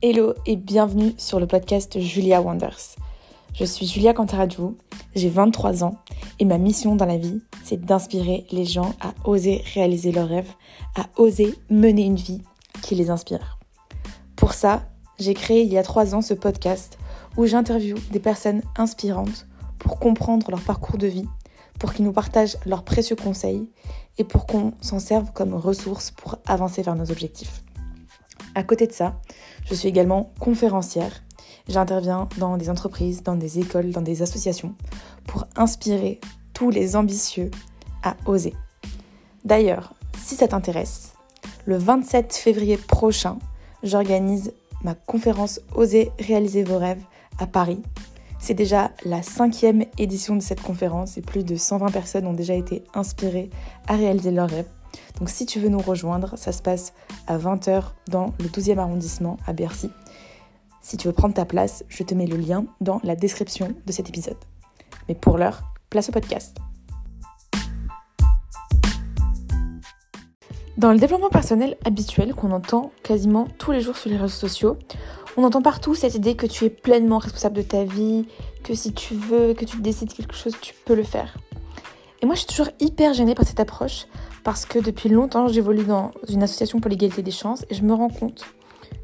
Hello et bienvenue sur le podcast Julia Wonders. Je suis Julia Cantaradjou, j'ai 23 ans et ma mission dans la vie, c'est d'inspirer les gens à oser réaliser leurs rêves, à oser mener une vie qui les inspire. Pour ça, j'ai créé il y a 3 ans ce podcast où j'interviewe des personnes inspirantes pour comprendre leur parcours de vie, pour qu'ils nous partagent leurs précieux conseils et pour qu'on s'en serve comme ressource pour avancer vers nos objectifs. À côté de ça, je suis également conférencière. J'interviens dans des entreprises, dans des écoles, dans des associations pour inspirer tous les ambitieux à oser. D'ailleurs, si ça t'intéresse, le 27 février prochain, j'organise ma conférence Oser réaliser vos rêves à Paris. C'est déjà la cinquième édition de cette conférence et plus de 120 personnes ont déjà été inspirées à réaliser leurs rêves. Donc si tu veux nous rejoindre, ça se passe à 20h dans le 12e arrondissement à Bercy. Si tu veux prendre ta place, je te mets le lien dans la description de cet épisode. Mais pour l'heure, place au podcast. Dans le développement personnel habituel qu'on entend quasiment tous les jours sur les réseaux sociaux, on entend partout cette idée que tu es pleinement responsable de ta vie, que si tu veux, que tu décides quelque chose, tu peux le faire. Et moi, je suis toujours hyper gênée par cette approche parce que depuis longtemps, j'évolue dans une association pour l'égalité des chances et je me rends compte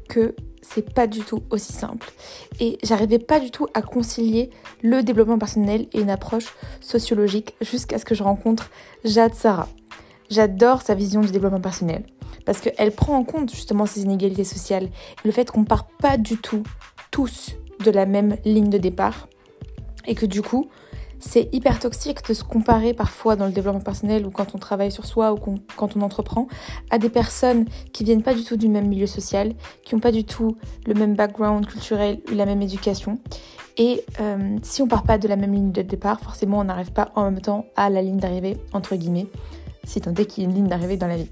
que c'est pas du tout aussi simple. Et j'arrivais pas du tout à concilier le développement personnel et une approche sociologique jusqu'à ce que je rencontre Jade Sarah. J'adore sa vision du développement personnel parce qu'elle prend en compte justement ces inégalités sociales et le fait qu'on part pas du tout tous de la même ligne de départ et que du coup, c'est hyper toxique de se comparer parfois dans le développement personnel ou quand on travaille sur soi ou quand on entreprend à des personnes qui viennent pas du tout du même milieu social, qui n'ont pas du tout le même background culturel ou la même éducation. Et euh, si on part pas de la même ligne de départ, forcément on n'arrive pas en même temps à la ligne d'arrivée, entre guillemets, si tant est qu'il y une ligne d'arrivée dans la vie.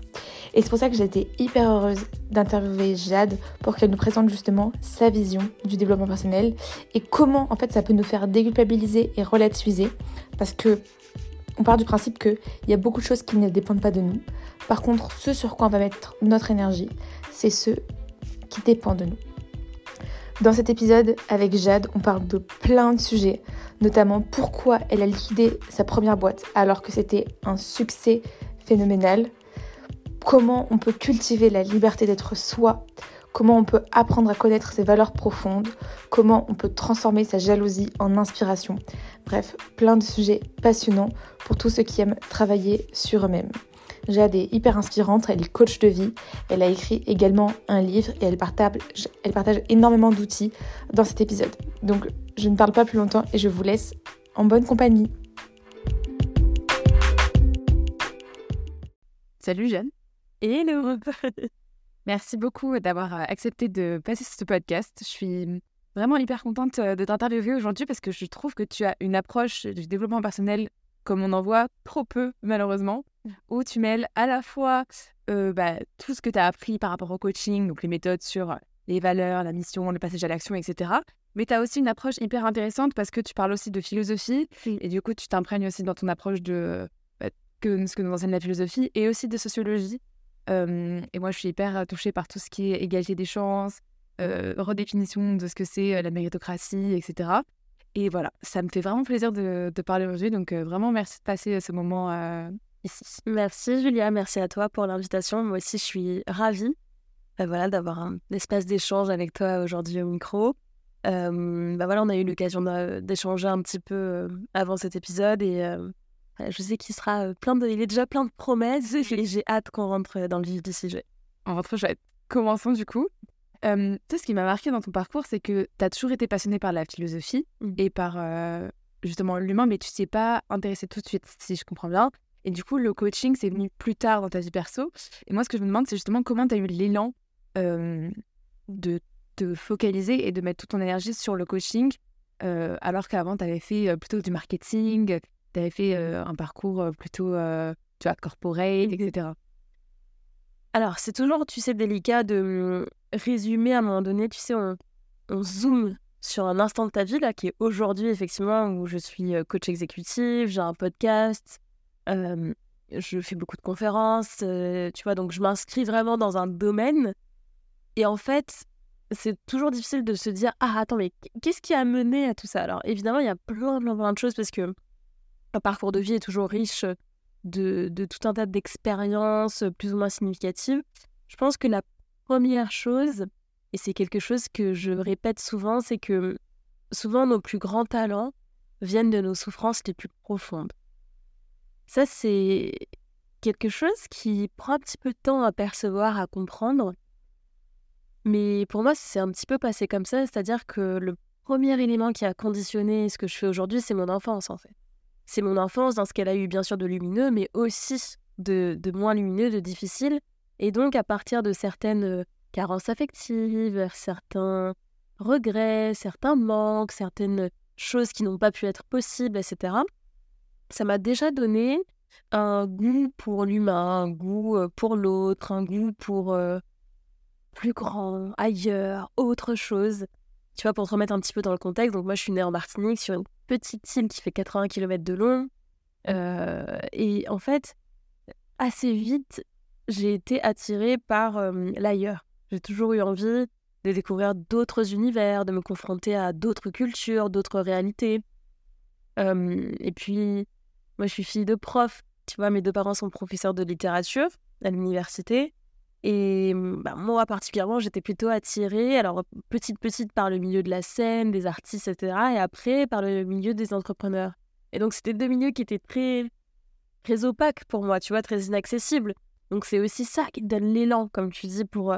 Et c'est pour ça que j'ai été hyper heureuse d'interviewer Jade pour qu'elle nous présente justement sa vision du développement personnel et comment en fait ça peut nous faire déculpabiliser et relativiser parce que on part du principe qu'il y a beaucoup de choses qui ne dépendent pas de nous. Par contre, ce sur quoi on va mettre notre énergie, c'est ce qui dépend de nous. Dans cet épisode avec Jade, on parle de plein de sujets, notamment pourquoi elle a liquidé sa première boîte alors que c'était un succès phénoménal, comment on peut cultiver la liberté d'être soi, comment on peut apprendre à connaître ses valeurs profondes, comment on peut transformer sa jalousie en inspiration. Bref, plein de sujets passionnants pour tous ceux qui aiment travailler sur eux-mêmes. Jade est hyper inspirante, elle est coach de vie, elle a écrit également un livre et elle partage, elle partage énormément d'outils dans cet épisode. Donc je ne parle pas plus longtemps et je vous laisse en bonne compagnie. Salut Jeanne. Hello Merci beaucoup d'avoir euh, accepté de passer ce podcast. Je suis vraiment hyper contente euh, de t'interviewer aujourd'hui parce que je trouve que tu as une approche du développement personnel comme on en voit trop peu malheureusement, où tu mêles à la fois euh, bah, tout ce que tu as appris par rapport au coaching, donc les méthodes sur les valeurs, la mission, le passage à l'action, etc. Mais tu as aussi une approche hyper intéressante parce que tu parles aussi de philosophie et du coup tu t'imprègnes aussi dans ton approche de bah, que, ce que nous enseigne la philosophie et aussi de sociologie et moi, je suis hyper touchée par tout ce qui est égalité des chances, redéfinition de ce que c'est la méritocratie, etc. Et voilà, ça me fait vraiment plaisir de, parler aujourd'hui. Donc, vraiment, merci de passer ce moment ici. Merci, Julia. Merci à toi pour l'invitation. Moi aussi, je suis ravie bah, voilà, d'avoir un espace d'échange avec toi aujourd'hui au micro. bah voilà, on a eu l'occasion d'échanger un petit peu avant cet épisode et je sais qu'il sera plein de, il est déjà plein de promesses et j'ai hâte qu'on rentre dans le vif du sujet. On rentre chouette. Commençons du coup. Euh, tu sais, ce qui m'a marqué dans ton parcours, c'est que tu as toujours été passionné par la philosophie mmh. et par justement l'humain, mais tu t'es pas intéressé tout de suite, si je comprends bien. Et du coup, le coaching, c'est venu plus tard dans ta vie perso. Et moi, ce que je me demande, c'est justement comment tu as eu l'élan de te focaliser et de mettre toute ton énergie sur le coaching, alors qu'avant, tu avais fait plutôt du marketing, tu avais fait un parcours plutôt, tu vois, corporate, etc. Alors, c'est toujours, tu sais, délicat de résumer à un moment donné, tu sais, on, zoome sur un instant de ta vie, là, qui est aujourd'hui, effectivement, où je suis coach exécutif, j'ai un podcast, je fais beaucoup de conférences, tu vois, donc je m'inscris vraiment dans un domaine. Et en fait, c'est toujours difficile de se dire ah attends mais qu'est-ce qui a mené à tout ça? Alors évidemment il y a plein plein plein de choses parce que un parcours de vie est toujours riche de, de tout un tas d'expériences plus ou moins significatives je pense que la première chose et c'est quelque chose que je répète souvent c'est que souvent nos plus grands talents viennent de nos souffrances les plus profondes ça c'est quelque chose qui prend un petit peu de temps à percevoir à comprendre mais pour moi, c'est un petit peu passé comme ça, c'est-à-dire que le premier élément qui a conditionné ce que je fais aujourd'hui, c'est mon enfance en fait. C'est mon enfance dans ce qu'elle a eu bien sûr de lumineux, mais aussi de, moins lumineux, de difficile. Et donc à partir de certaines euh, carences affectives, certains regrets, certains manques, certaines choses qui n'ont pas pu être possibles, etc., ça m'a déjà donné un goût pour l'humain, un goût pour l'autre, un goût pour... Plus grand, ailleurs, autre chose. Tu vois, pour te remettre un petit peu dans le contexte, donc moi je suis née en Martinique sur une petite île qui fait 80 km de long. Et en fait, assez vite, j'ai été attirée par l'ailleurs. J'ai toujours eu envie de découvrir d'autres univers, de me confronter à d'autres cultures, d'autres réalités. Et puis, moi je suis fille de prof. Tu vois, mes deux parents sont professeurs de littérature à l'université. Et bah, moi, particulièrement, j'étais plutôt attirée, alors petite, petite par le milieu de la scène, des artistes, etc. Et après, par le milieu des entrepreneurs. Et donc, c'était deux milieux qui étaient très, très opaques pour moi, tu vois, très inaccessibles. Donc, c'est aussi ça qui donne l'élan, comme tu dis, pour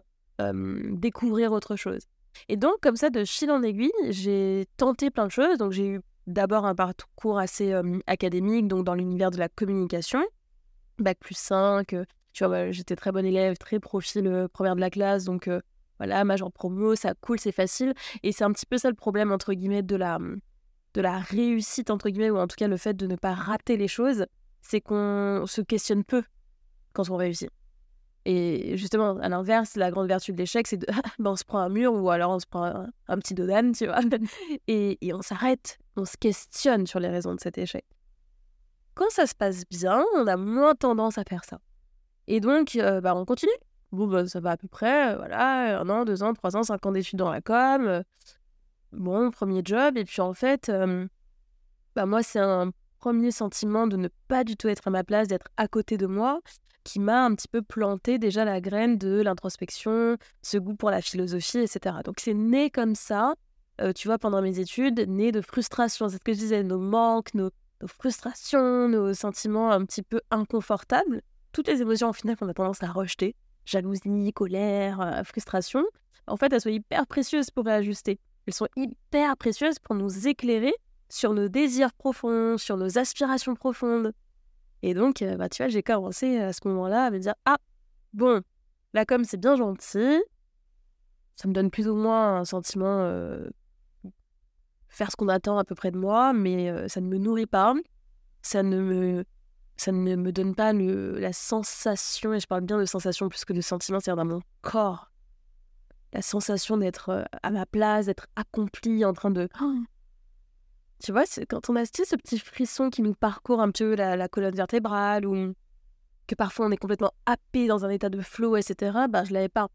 découvrir autre chose. Et donc, comme ça, de fil en aiguille, j'ai tenté plein de choses. Donc, j'ai eu d'abord un parcours assez académique, donc dans l'univers de la communication, bac plus 5, tu vois, bah, j'étais très bonne élève, très profil première de la classe, donc voilà, major promo, ça coule, c'est facile. Et c'est un petit peu ça le problème, entre guillemets, de la, de la réussite, entre guillemets, ou en tout cas le fait de ne pas rater les choses, c'est qu'on se questionne peu quand on réussit. Et justement, à l'inverse, la grande vertu de l'échec, c'est de ben, on se prend un mur ou alors on se prend un, petit dodane, tu vois, et, et on s'arrête, on se questionne sur les raisons de cet échec. Quand ça se passe bien, on a moins tendance à faire ça. Et donc, bah, on continue. Bon, bah, ça va à peu près, voilà, un an, deux ans, trois ans, cinq ans d'études dans la com. bon, premier job. Et puis, en fait, bah, moi, c'est un premier sentiment de ne pas du tout être à ma place, d'être à côté de moi, qui m'a un petit peu planté déjà la graine de l'introspection, ce goût pour la philosophie, etc. Donc, c'est né comme ça, tu vois, pendant mes études, né de frustration. C'est ce que je disais, nos manques, nos frustrations, nos sentiments un petit peu inconfortables toutes les émotions, au final, qu'on a tendance à rejeter, jalousie, colère, euh, frustration, en fait, elles sont hyper précieuses pour réajuster. Elles sont hyper précieuses pour nous éclairer sur nos désirs profonds, sur nos aspirations profondes. Et donc, euh, bah, tu vois, j'ai commencé à ce moment-là à me dire Ah, bon, là, comme c'est bien gentil, ça me donne plus ou moins un sentiment euh, faire ce qu'on attend à peu près de moi, mais ça ne me nourrit pas, ça ne me ça ne me donne pas le, la sensation, et je parle bien de sensation plus que de sentiment, c'est-à-dire dans mon corps, la sensation d'être euh, à ma place, d'être accompli, en train de... Tu vois, quand on a ce petit frisson qui nous parcourt un peu la, colonne vertébrale, ou que parfois on est complètement happé dans un état de flow, etc., bah, je l'avais pas.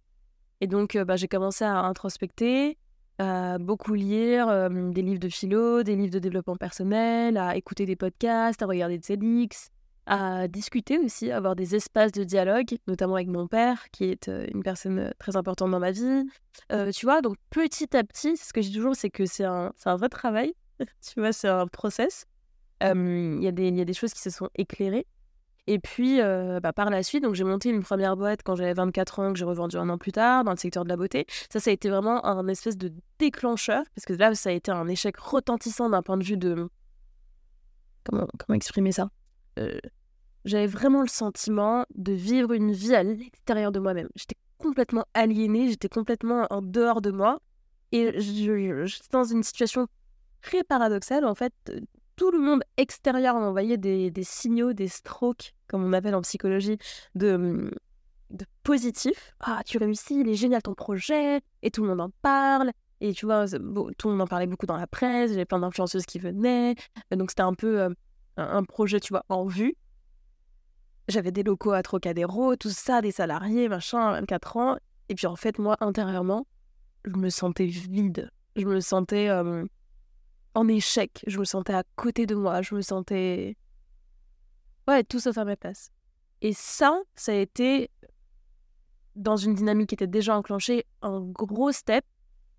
Et donc, euh, bah, j'ai commencé à introspecter, à beaucoup lire euh, des livres de philo, des livres de développement personnel, à écouter des podcasts, à regarder des TEDx, à discuter aussi, avoir des espaces de dialogue, notamment avec mon père, qui est euh, une personne très importante dans ma vie. Tu vois, donc petit à petit, ce que je dis toujours, c'est que c'est un, un vrai travail, tu vois, c'est un process. Il y, a des, y a des choses qui se sont éclairées. Et puis, bah, par la suite, donc j'ai monté une première boîte quand j'avais 24 ans, que j'ai revendu un an plus tard, dans le secteur de la beauté. Ça, ça a été vraiment un espèce de déclencheur, parce que là, ça a été un échec retentissant d'un point de vue de... Comment, comment exprimer ça? J'avais vraiment le sentiment de vivre une vie à l'extérieur de moi-même. J'étais complètement aliénée, j'étais complètement en dehors de moi. Et j'étais dans une situation très paradoxale. En fait, tout le monde extérieur m'envoyait des, signaux, des strokes, comme on appelle en psychologie, de, de positif. Ah, tu réussis, il est génial ton projet, et tout le monde en parle. Et tu vois, tout le monde en parlait beaucoup dans la presse, j'avais plein d'influenceuses qui venaient. Donc c'était un peu un projet, tu vois, en vue. J'avais des locaux à Trocadéro, tout ça, des salariés, machin, 24 ans. Et puis en fait, moi, intérieurement, je me sentais vide. Je me sentais en échec. Je me sentais à côté de moi. Je me sentais. Ouais, tout ça à ma place. Et ça, ça a été, dans une dynamique qui était déjà enclenchée, un gros step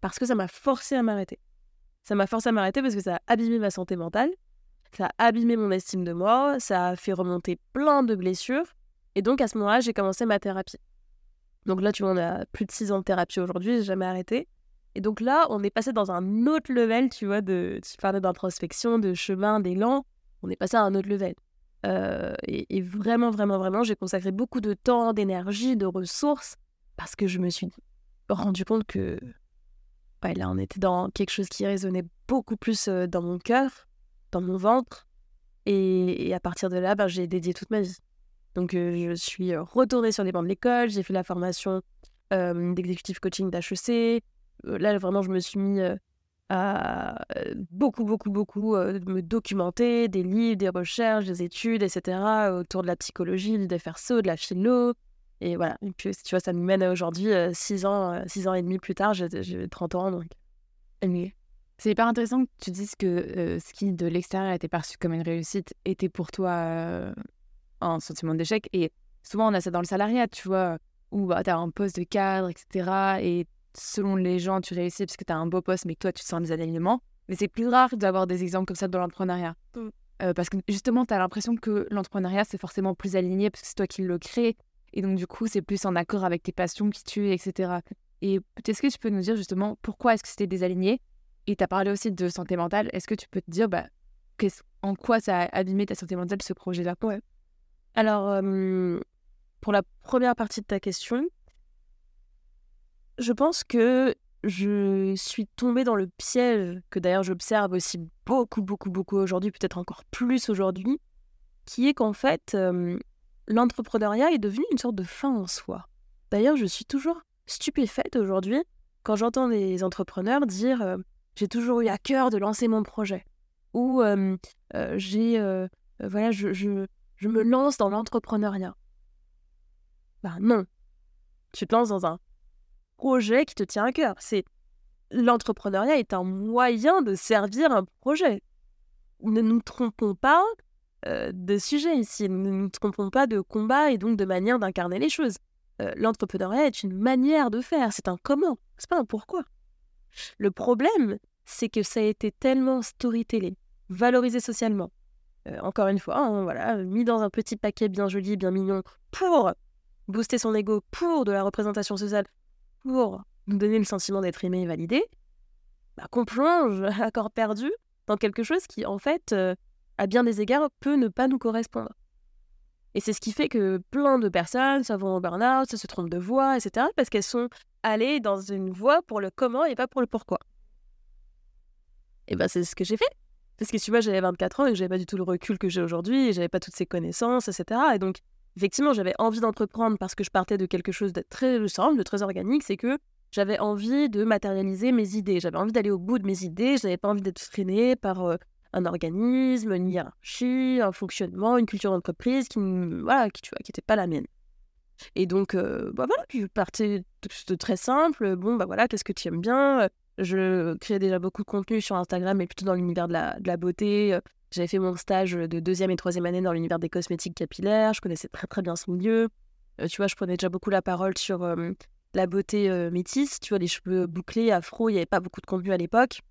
parce que ça m'a forcé à m'arrêter. Ça m'a forcé à m'arrêter parce que ça a abîmé ma santé mentale, ça a abîmé mon estime de moi, ça a fait remonter plein de blessures. Et donc, à ce moment-là, j'ai commencé ma thérapie. Donc là, tu vois, on a plus de six ans de thérapie aujourd'hui, j'ai jamais arrêté. Et donc là, on est passé dans un autre level, tu vois, de, tu parlais d'introspection, de chemin, d'élan. On est passé à un autre level. Euh, et, vraiment, vraiment, vraiment, j'ai consacré beaucoup de temps, d'énergie, de ressources, parce que je me suis rendu compte que là, on était dans quelque chose qui résonnait beaucoup plus euh, dans mon cœur, dans mon ventre. Et, à partir de là, ben, j'ai dédié toute ma vie. Donc, euh, je suis retournée sur les bancs de l'école, j'ai fait la formation d'exécutif coaching d'HEC. Là, vraiment, je me suis mis à beaucoup, beaucoup, beaucoup me documenter, des livres, des recherches, des études, etc., autour de la psychologie, des FRSO, de la philo. Et voilà. Et puis, tu vois, ça nous mène à aujourd'hui, six ans, six ans et demi plus tard, j'ai 30 ans, donc. C'est hyper intéressant que tu dises que ce qui, de l'extérieur, était perçu comme une réussite, était pour toi un sentiment d'échec. Et souvent, on a ça dans le salariat, tu vois, où bah, tu as un poste de cadre, etc. Et selon les gens, tu réussis parce que tu as un beau poste, mais que toi, tu te sens des alignements. Mais c'est plus rare d'avoir des exemples comme ça dans l'entrepreneuriat. Mm. Euh, parce que justement, tu as l'impression que l'entrepreneuriat, c'est forcément plus aligné parce que c'est toi qui le crée. Et donc, du coup, c'est plus en accord avec tes passions qui tuent, etc. Et est-ce que tu peux nous dire justement pourquoi est-ce que c'était désaligné? Et tu as parlé aussi de santé mentale. Est-ce que tu peux te dire bah, en quoi ça a abîmé ta santé mentale, ce projet-là? Ouais. Alors, pour la première partie de ta question, je pense que je suis tombée dans le piège que d'ailleurs j'observe aussi beaucoup, beaucoup, beaucoup aujourd'hui, peut-être encore plus aujourd'hui, qui est qu'en fait, l'entrepreneuriat est devenu une sorte de fin en soi. D'ailleurs, je suis toujours stupéfaite aujourd'hui quand j'entends des entrepreneurs dire j'ai toujours eu à cœur de lancer mon projet ou j'ai voilà je, je, je, me lance dans l'entrepreneuriat. Ben non, tu te lances dans un projet qui te tient à cœur. C'est l'entrepreneuriat est un moyen de servir un projet. Ne nous trompons pas euh, de sujet ici, ne nous trompons pas de combat et donc de manière d'incarner les choses. Euh, l'entrepreneuriat est une manière de faire, c'est un comment, c'est pas un pourquoi. Le problème, c'est que ça a été tellement storytellé, valorisé socialement. Euh, encore une fois, hein, voilà, mis dans un petit paquet bien joli, bien mignon, pour booster son ego, pour de la représentation sociale, pour nous donner le sentiment d'être aimé et validé, bah, qu'on plonge à corps perdu dans quelque chose qui, en fait, euh, à bien des égards, peut ne pas nous correspondre. Et c'est ce qui fait que plein de personnes, ça vont au burn-out, se trompent de voie, etc., parce qu'elles sont allées dans une voie pour le comment et pas pour le pourquoi. Et ben c'est ce que j'ai fait. Parce que tu vois, j'avais 24 ans et j'avais pas du tout le recul que j'ai aujourd'hui, et j'avais pas toutes ces connaissances, etc. Et donc, effectivement, j'avais envie d'entreprendre parce que je partais de quelque chose de très simple, de très organique, c'est que j'avais envie de matérialiser mes idées, j'avais envie d'aller au bout de mes idées, je n'avais pas envie d'être freinée par euh, un organisme, une hiérarchie, un fonctionnement, une culture d'entreprise qui voilà, qui tu qui n'était pas la mienne. Et donc, euh, bah voilà, je partais de, très simple. Bon, bah voilà, qu'est-ce que tu aimes bien? Je créais déjà beaucoup de contenu sur Instagram, mais plutôt dans l'univers de la, de la beauté, j'avais fait mon stage de deuxième et troisième année dans l'univers des cosmétiques capillaires. Je connaissais très très bien ce milieu. Euh, tu vois, je prenais déjà beaucoup la parole sur euh, la beauté euh, métisse. Tu vois, les cheveux bouclés, afro, il n'y avait pas beaucoup de contenu à l'époque.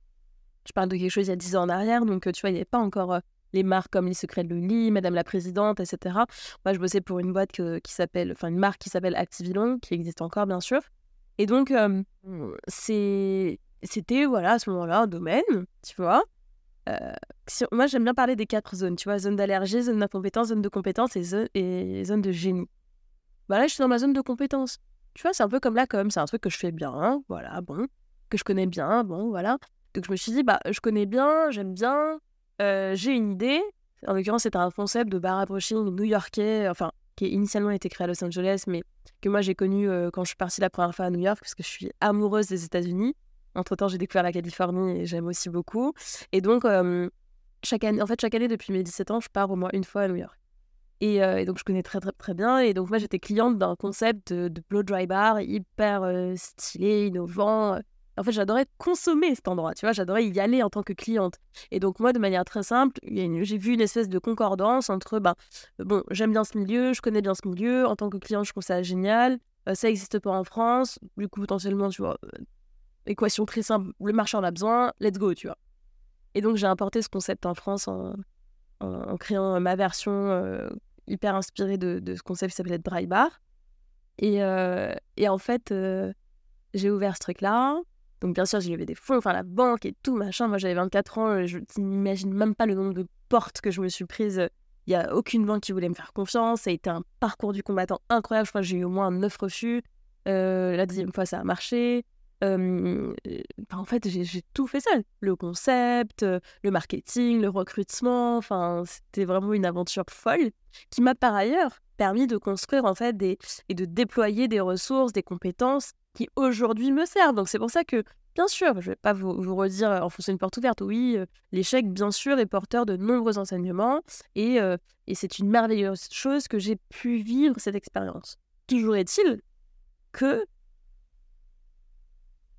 Je parle de quelque chose il y a dix ans en arrière, donc tu vois, il n'y avait pas encore les marques comme Les Secrets de Loli, Madame la Présidente, etc. Moi, je bossais pour une boîte qui s'appelle, enfin une marque qui s'appelle Activilon, qui existe encore bien sûr. Et donc, c'était voilà à ce moment-là un domaine, tu vois, euh, moi, j'aime bien parler des quatre zones, tu vois, zone d'allergie, zone d'incompétence, zone de compétence et zone, et zone de génie. Bah là, je suis dans ma zone de compétence. Tu vois, c'est un peu comme la com, c'est un truc que je fais bien, voilà, bon, que je connais bien, bon, voilà. Donc je me suis dit, bah, je connais bien, j'aime bien, euh, j'ai une idée. En l'occurrence, c'était un concept de bar brushing new-yorkais, enfin, qui a initialement été créé à Los Angeles, mais que moi j'ai connu euh, quand je suis partie la première fois à New York, parce que je suis amoureuse des États-Unis. Entre-temps, j'ai découvert la Californie et j'aime aussi beaucoup. Et donc, chaque année, en fait, chaque année, depuis mes 17 ans, je pars au moins une fois à New York. Et, et donc, je connais très, très, très bien. Et donc, moi, j'étais cliente d'un concept de, blow dry bar hyper stylé, innovant, En fait, j'adorais consommer cet endroit, tu vois, j'adorais y aller en tant que cliente. Et donc, moi, de manière très simple, j'ai vu une espèce de concordance entre, ben, bon, j'aime bien ce milieu, je connais bien ce milieu, en tant que cliente, je trouve ça génial, euh, ça n'existe pas en France, du coup, potentiellement, tu vois, euh, équation très simple, le marché en a besoin, let's go, tu vois. Et donc, j'ai importé ce concept en France en, créant ma version euh, hyper inspirée de, ce concept qui s'appelait Dry Bar. Et, et en fait, j'ai ouvert ce truc-là. Donc, bien sûr, j'ai levé des fonds, enfin, la banque et tout, machin. Moi, j'avais 24 ans, je n'imagine même pas le nombre de portes que je me suis prise. Il n'y a aucune banque qui voulait me faire confiance. Ça a été un parcours du combattant incroyable. Je crois que j'ai eu au moins 9 refus. Euh, la deuxième fois, ça a marché. Euh, en fait, j'ai tout fait seul. Le concept, le marketing, le recrutement. Enfin, c'était vraiment une aventure folle qui m'a par ailleurs permis de construire en fait des, et de déployer des ressources, des compétences qui aujourd'hui me servent. Donc c'est pour ça que, bien sûr, je ne vais pas vous, vous redire enfoncer une porte ouverte. Oui, l'échec, bien sûr, est porteur de nombreux enseignements et, et c'est une merveilleuse chose que j'ai pu vivre cette expérience. Toujours est-il que,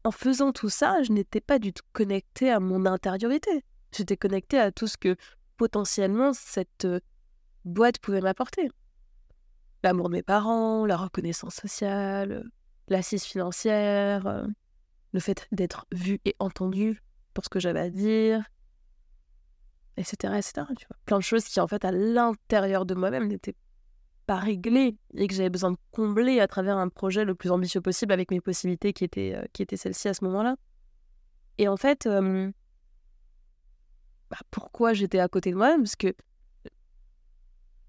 en faisant tout ça, je n'étais pas du tout connectée à mon intériorité. J'étais connectée à tout ce que potentiellement cette euh, boîte pouvait m'apporter. L'amour de mes parents, la reconnaissance sociale, l'assise financière, euh, le fait d'être vu et entendu pour ce que j'avais à dire, etc., etc. Tu vois. Plein de choses qui, en fait, à l'intérieur de moi-même n'étaient pas réglées et que j'avais besoin de combler à travers un projet le plus ambitieux possible avec mes possibilités qui étaient, euh, qui étaient celles-ci à ce moment-là. Et en fait, bah, pourquoi j'étais à côté de moi-même? Parce que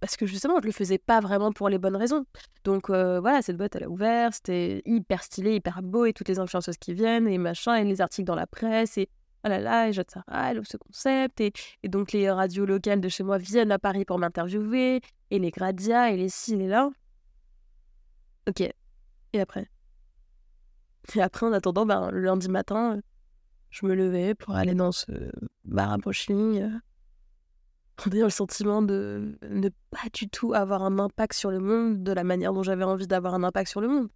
parce que justement, je le faisais pas vraiment pour les bonnes raisons. Donc euh, voilà, cette boîte, elle a ouvert, c'était hyper stylé, hyper beau, et toutes les influenceuses qui viennent, et machin, et les articles dans la presse, et oh là là, et ça elle ouvre ce concept, et, et, donc les radios locales de chez moi viennent à Paris pour m'interviewer, et les Gradia, et les ci, et là. Ok. Et après? Et après, en attendant, ben, le lundi matin, je me levais pour aller dans ce bar à on le sentiment de ne pas du tout avoir un impact sur le monde de la manière dont j'avais envie d'avoir un impact sur le monde.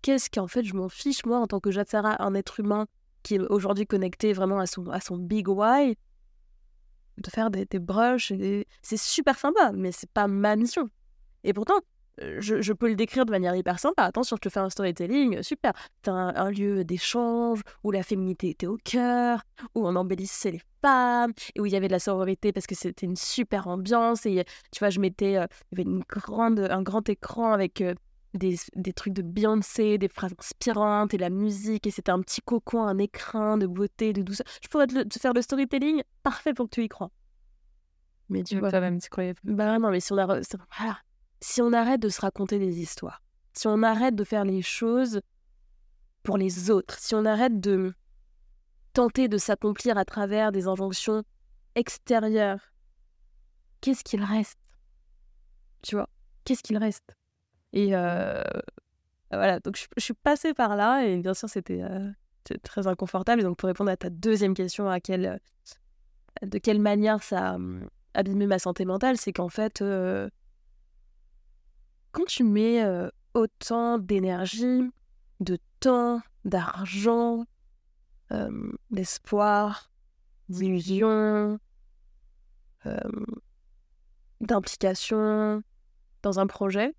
Qu'est-ce qu'en fait je m'en fiche, moi, en tant que Jatsara, un être humain qui est aujourd'hui connecté vraiment à son, à son big why, de faire des, des brushs, c'est super sympa, mais c'est pas ma mission. Et pourtant, je, peux le décrire de manière hyper sympa. Attention, je te fais un storytelling, super. T'as un, un lieu d'échange où la féminité était au cœur, où on embellissait les femmes, et où il y avait de la sororité parce que c'était une super ambiance. Et tu vois, je mettais, euh, il y avait une grande, un grand écran avec euh, des, des, trucs de Beyoncé, des phrases inspirantes et la musique, et c'était un petit cocon, un écrin de beauté, de douceur. Je pourrais te, faire le storytelling? Parfait pour que tu y crois. Mais tu vois. Toi-même, tu croyais. Bah non, mais si on a. Voilà si on arrête de se raconter des histoires, si on arrête de faire les choses pour les autres, si on arrête de tenter de s'accomplir à travers des injonctions extérieures, qu'est-ce qu'il reste? Tu vois? Qu'est-ce qu'il reste? Et euh, voilà, donc je, suis passée par là et bien sûr c'était euh, très inconfortable. Et donc pour répondre à ta deuxième question, à quelle, de quelle manière ça a hum, abîmé ma santé mentale, c'est qu'en fait, euh, quand tu mets autant d'énergie, de temps, d'argent, d'espoir, d'illusion, d'implication dans un projet,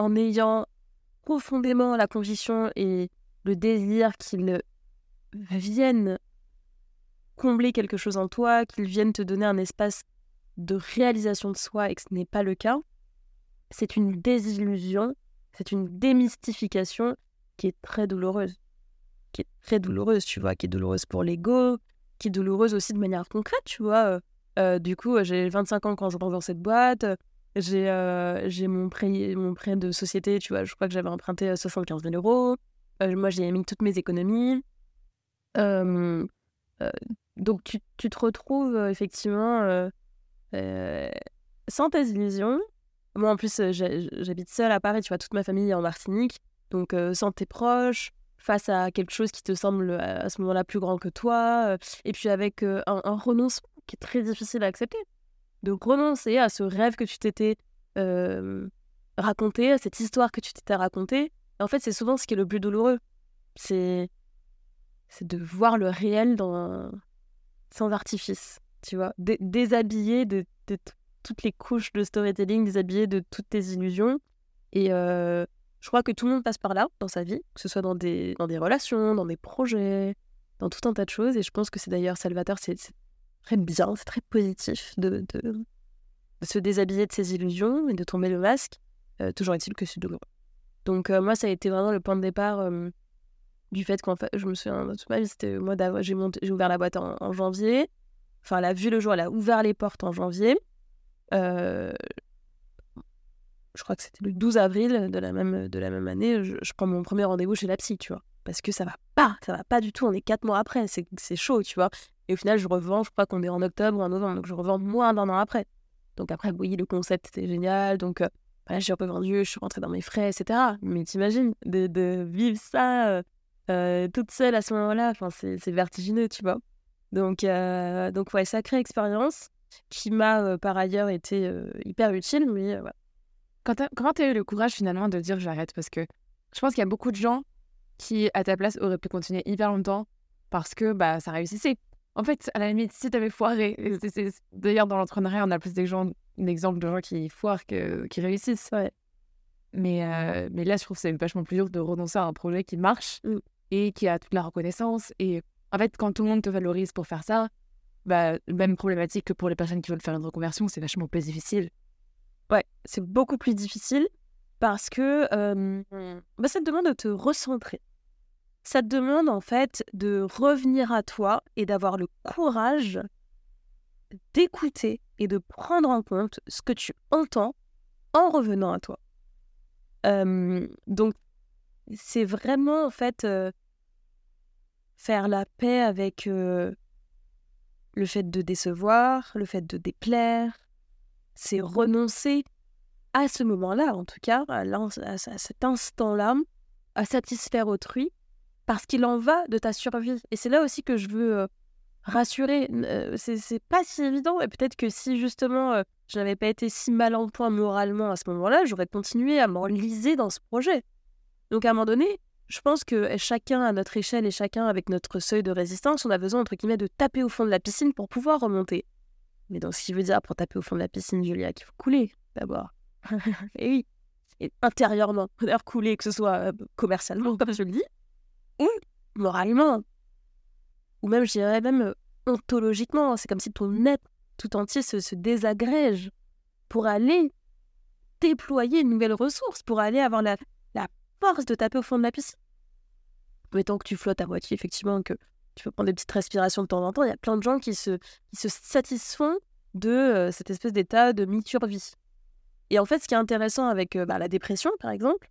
en ayant profondément la conviction et le désir qu'il vienne combler quelque chose en toi, qu'il vienne te donner un espace de réalisation de soi et que ce n'est pas le cas, c'est une désillusion, c'est une démystification qui est très douloureuse. Qui est très douloureuse, tu vois, qui est douloureuse pour l'ego, qui est douloureuse aussi de manière concrète, tu vois. Euh, euh, du coup, j'ai 25 ans quand je rentre dans cette boîte. J'ai euh, j'ai mon, prêt, mon prêt de société, tu vois, je crois que j'avais emprunté 75 000 euros. moi, j'ai mis toutes mes économies. donc, tu, tu, te retrouves effectivement sans tes illusions, moi, en plus, euh, j'habite seule à Paris, tu vois, toute ma famille est en Martinique. Donc, euh, sans tes proches, face à quelque chose qui te semble euh, à ce moment-là plus grand que toi, et puis avec un, renoncement qui est très difficile à accepter. De renoncer à ce rêve que tu t'étais raconté, à cette histoire que tu t'étais racontée. En fait, c'est souvent ce qui est le plus douloureux. C'est c'est de voir le réel dans sans artifice, tu vois, déshabiller de, toutes les couches de storytelling, déshabiller de toutes tes illusions. Et je crois que tout le monde passe par là dans sa vie, que ce soit dans des, dans des relations, dans des projets, dans tout un tas de choses. Et je pense que c'est d'ailleurs salvateur, très bien, c'est très positif de, de, se déshabiller de ses illusions et de tomber le masque. toujours est-il que c'est douloureux. Donc moi, ça a été vraiment le point de départ du fait qu'en fait, je me souviens, c'était moi j'ai ouvert la boîte en, janvier. Enfin, elle a vu le jour, elle a ouvert les portes en janvier. Euh, je crois que c'était le 12 avril de la même, de la même année. Je, prends mon premier rendez-vous chez la psy, tu vois. Parce que ça va pas, ça va pas du tout. On est quatre mois après, c'est chaud, tu vois. Et au final, je revends, je crois qu'on est en octobre ou en novembre, donc je revends moins d'un an après. Donc après, oui, le concept était génial. Donc euh, voilà, j'ai revendu, je suis rentrée dans mes frais, etc. Mais t'imagines, de, vivre ça euh, euh, toute seule à ce moment-là, enfin, c'est vertigineux, tu vois. Donc, euh, donc ouais, sacrée expérience qui m'a euh, par ailleurs été hyper utile. Mais, ouais. comment tu eu le courage finalement de dire j'arrête? Parce que je pense qu'il y a beaucoup de gens qui, à ta place, auraient pu continuer hyper longtemps parce que bah, ça réussissait. En fait, à la limite, si tu avais foiré, d'ailleurs dans l'entrepreneuriat, on a plus d'exemples de gens qui foirent que qui réussissent. Ouais. Mais, mais là, je trouve que c'est vachement plus dur de renoncer à un projet qui marche mmh et qui a toute la reconnaissance. Et en fait, quand tout le monde te valorise pour faire ça, bah, même problématique que pour les personnes qui veulent faire une reconversion, c'est vachement plus difficile. Ouais, c'est beaucoup plus difficile parce que bah, ça te demande de te recentrer. Ça te demande en fait de revenir à toi et d'avoir le courage d'écouter et de prendre en compte ce que tu entends en revenant à toi. donc, c'est vraiment en fait faire la paix avec le fait de décevoir, le fait de déplaire. C'est renoncer à ce moment-là, en tout cas, à, à cet instant-là, à satisfaire autrui, parce qu'il en va de ta survie. Et c'est là aussi que je veux rassurer. c'est pas si évident. Et peut-être que si justement je n'avais pas été si mal en point moralement à ce moment-là, j'aurais continué à m'enliser dans ce projet. Donc à un moment donné, je pense que chacun à notre échelle et chacun avec notre seuil de résistance, on a besoin, entre guillemets, de taper au fond de la piscine pour pouvoir remonter. Mais donc, ce qui veut dire, pour taper au fond de la piscine, Julia, qu'il faut couler d'abord. et oui. Et intérieurement, d'ailleurs couler, que ce soit commercialement, comme je le dis, ou moralement. Ou même, je dirais même ontologiquement. C'est comme si ton être tout entier se, se désagrège pour aller déployer une nouvelle ressource, pour aller avoir la, force de taper au fond de la piscine. Mettons que tu flottes à moitié, effectivement, que tu peux prendre des petites respirations de temps en temps, il y a plein de gens qui se, qui se satisfont de euh, cette espèce d'état de mi-survie. Et en fait, ce qui est intéressant avec euh, bah, la dépression, par exemple,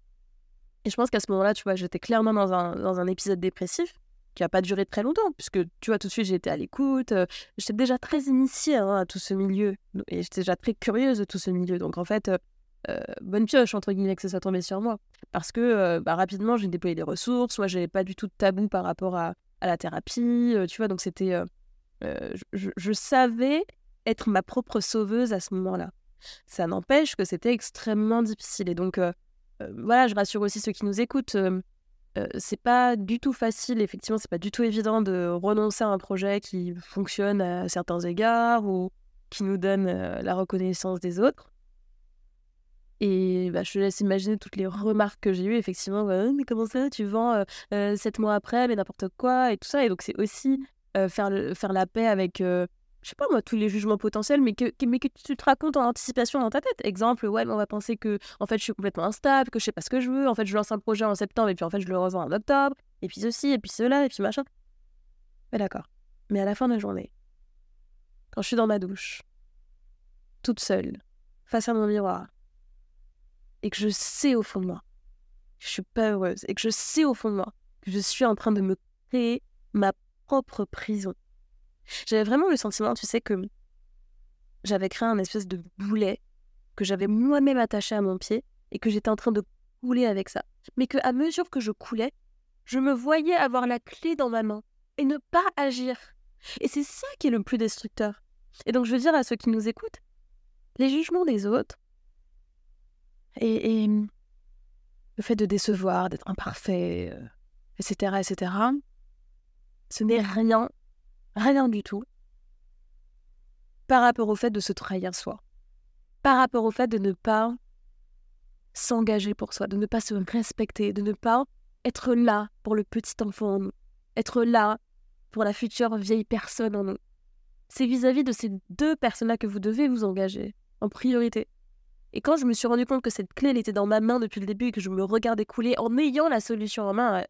et je pense qu'à ce moment-là, tu vois, j'étais clairement dans un, dans un épisode dépressif qui n'a pas duré très longtemps, puisque tu vois, tout de suite, été à l'écoute. Euh, j'étais déjà très initiée hein, à tout ce milieu, et j'étais déjà très curieuse de tout ce milieu. Donc, en fait, euh, bonne pioche, entre guillemets, que ça soit tombé sur moi. Parce que euh, bah, rapidement, j'ai déployé des ressources. Moi, j'avais pas du tout de tabou par rapport à, à la thérapie. Euh, tu vois, donc c'était. Je, savais être ma propre sauveuse à ce moment-là. Ça n'empêche que c'était extrêmement difficile. Et donc, voilà, je rassure aussi ceux qui nous écoutent. c'est pas du tout facile, effectivement, c'est pas du tout évident de renoncer à un projet qui fonctionne à certains égards ou qui nous donne la reconnaissance des autres. Et bah, je te laisse imaginer toutes les remarques que j'ai eues, effectivement. mais comment ça, tu vends sept mois après, mais n'importe quoi, et tout ça. Et donc, c'est aussi faire, faire la paix avec, je sais pas moi, tous les jugements potentiels, mais que, mais que tu te racontes en anticipation dans ta tête. Exemple, ouais, mais on va penser que, en fait, je suis complètement instable, que je sais pas ce que je veux. En fait, je lance un projet en septembre, et puis en fait, je le revends en octobre. Et puis ceci, et puis cela, et puis machin. Mais d'accord. Mais à la fin de la journée, quand je suis dans ma douche, toute seule, face à mon miroir, et que je sais au fond de moi que je suis pas heureuse et que je sais au fond de moi que je suis en train de me créer ma propre prison. J'avais vraiment le sentiment, tu sais, que j'avais créé un espèce de boulet que j'avais moi-même attaché à mon pied et que j'étais en train de couler avec ça. Mais que à mesure que je coulais, je me voyais avoir la clé dans ma main et ne pas agir. Et c'est ça qui est le plus destructeur. Et donc je veux dire à ceux qui nous écoutent, les jugements des autres, et, mmh, le fait de décevoir, d'être imparfait, etc., etc., ce n'est rien, rien du tout par rapport au fait de se trahir soi, par rapport au fait de ne pas s'engager pour soi, de ne pas se respecter, de ne pas être là pour le petit enfant en nous, être là pour la future vieille personne en nous. C'est vis-à-vis de ces deux personnes-là que vous devez vous engager en priorité. Et quand je me suis rendu compte que cette clé, était dans ma main depuis le début et que je me regardais couler en ayant la solution en main,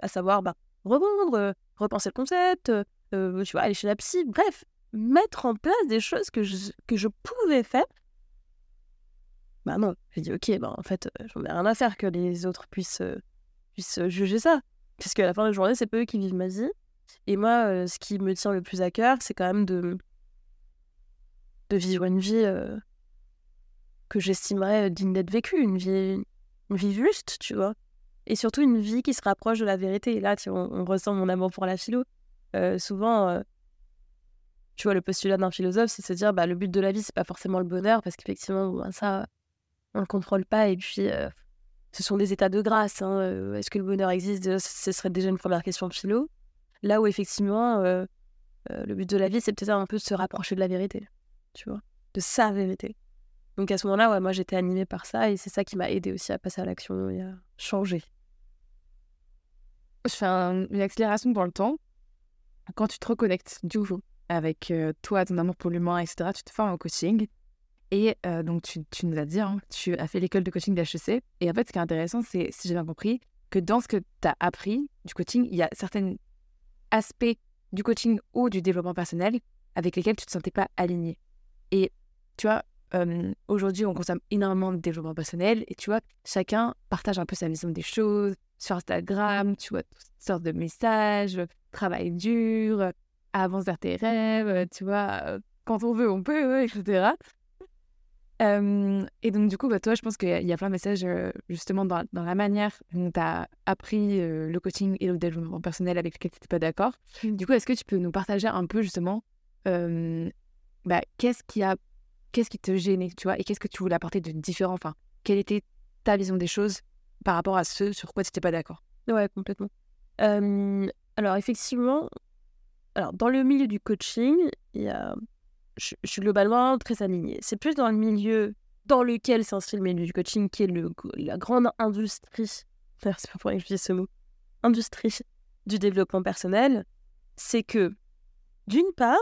à, savoir bah, rebondre, euh, repenser le concept, euh, tu vois, aller chez la psy, bref, mettre en place des choses que je, que je pouvais faire. Bah non, j'ai dit ok, bah en fait, euh, j'en ai rien à faire que les autres puissent, puissent juger ça. Puisque à la fin de la journée, c'est pas eux qui vivent ma vie. Et moi, ce qui me tient le plus à cœur, c'est quand même de, de vivre une vie que j'estimerais digne d'être vécue, une vie, une vie juste, tu vois. Et surtout une vie qui se rapproche de la vérité. Et là, tu, on, ressent mon amour pour la philo. Souvent, tu vois, le postulat d'un philosophe, c'est de se dire, bah, le but de la vie, c'est pas forcément le bonheur, parce qu'effectivement, bah, ça, on le contrôle pas. Et puis, ce sont des états de grâce. Hein, est-ce que le bonheur existe? Ce serait déjà une première question philo. Là où, effectivement, le but de la vie, c'est peut-être un peu de se rapprocher de la vérité, tu vois, de sa vérité. Donc à ce moment-là, ouais, moi j'étais animée par ça et c'est ça qui m'a aidé aussi à passer à l'action et à changer. Je fais une accélération dans le temps. Quand tu te reconnectes du coup avec toi, ton amour pour l'humain, etc., tu te formes en coaching. Et donc tu, tu, nous as dit, hein, tu as fait l'école de coaching d'HEC. Et en fait, ce qui est intéressant, c'est, si j'ai bien compris, que dans ce que tu as appris du coaching, il y a certains aspects du coaching ou du développement personnel avec lesquels tu ne te sentais pas aligné. Et tu vois, aujourd'hui, on consomme énormément de développement personnel et tu vois, chacun partage un peu sa vision des choses sur Instagram, tu vois, toutes sortes de messages, travail dur, avance vers tes rêves, tu vois, quand on veut, on peut, etc. et donc, du coup, bah, toi, je pense qu'il y, a plein de messages justement dans, dans, la manière dont tu as appris le coaching et le développement personnel avec lesquels tu n'étais pas d'accord. Du coup, est-ce que tu peux nous partager un peu justement bah, qu'est-ce qui a qu'est-ce qui te gênait, tu vois, et qu'est-ce que tu voulais apporter de différent? Enfin, quelle était ta vision des choses par rapport à ce sur quoi tu n'étais pas d'accord? Ouais, complètement. Alors, effectivement, dans le milieu du coaching, il je, suis globalement très alignée. C'est plus dans le milieu dans lequel s'inscrit le milieu du coaching, qui est le, la grande industrie, c'est pas pour utiliser ce mot, industrie du développement personnel, c'est que, d'une part,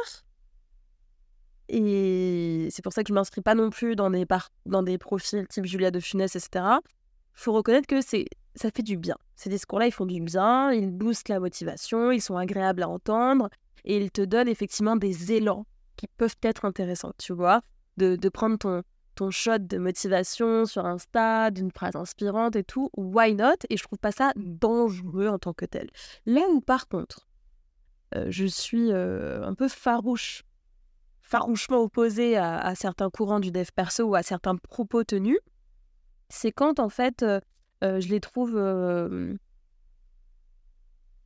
et c'est pour ça que je m'inscris pas non plus dans des, dans des profils type Julia de Funès, etc. faut reconnaître que c'est ça fait du bien. Ces discours-là, ils font du bien, ils boostent la motivation, ils sont agréables à entendre et ils te donnent effectivement des élans qui peuvent être intéressants, tu vois? De, de prendre ton, ton shot de motivation sur Insta, d'une phrase inspirante et tout, why not? Et je trouve pas ça dangereux en tant que tel. Là où par contre, euh, je suis euh, un peu farouche farouchement opposé à, certains courants du dev perso ou à certains propos tenus, c'est quand en fait euh, euh, je les trouve euh,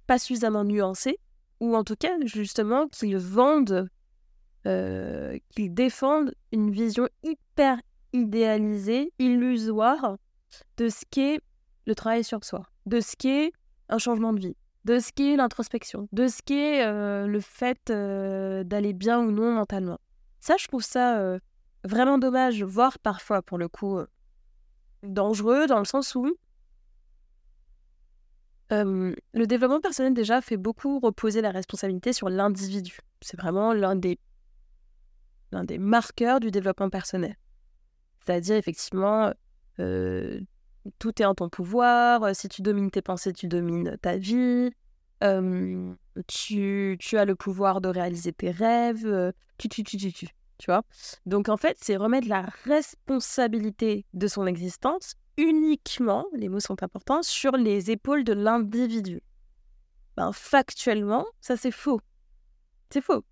pas suffisamment nuancés, ou en tout cas justement qu'ils vendent, qu'ils défendent une vision hyper idéalisée, illusoire de ce qu'est le travail sur soi, de ce qu'est un changement de vie, de ce qu'est l'introspection, de ce qu'est euh, le fait euh, d'aller bien ou non mentalement. Ça, je trouve ça euh, vraiment dommage, voire parfois, pour le coup, dangereux, dans le sens où le développement personnel, déjà, fait beaucoup reposer la responsabilité sur l'individu. C'est vraiment l'un des, l'un des marqueurs du développement personnel. C'est-à-dire, effectivement, tout est en ton pouvoir. Euh, si tu domines tes pensées, tu domines ta vie. tu, tu, as le pouvoir de réaliser tes rêves. Euh, tu, tu, tu, tu, tu. Tu vois Donc en fait, c'est remettre la responsabilité de son existence uniquement, les mots sont importants, sur les épaules de l'individu. Ben, factuellement, ça c'est faux. C'est faux.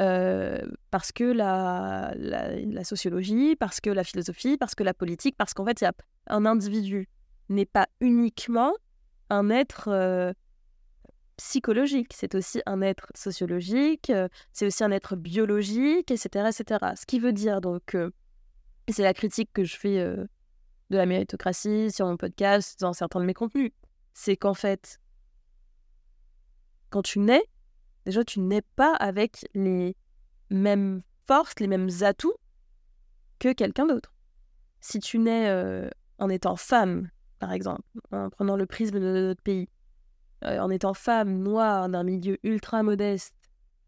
Euh, parce que la, sociologie, parce que la philosophie, parce que la politique, parce qu'en fait, un individu n'est pas uniquement un être euh, psychologique, c'est aussi un être sociologique, euh, c'est aussi un être biologique, etc., etc. Ce qui veut dire donc, c'est la critique que je fais de la méritocratie sur mon podcast, dans certains de mes contenus, c'est qu'en fait, quand tu nais, Déjà, tu n'es pas avec les mêmes forces, les mêmes atouts que quelqu'un d'autre. Si tu nais euh, en étant femme, par exemple, en prenant le prisme de notre pays, euh, en étant femme noire d'un milieu ultra modeste,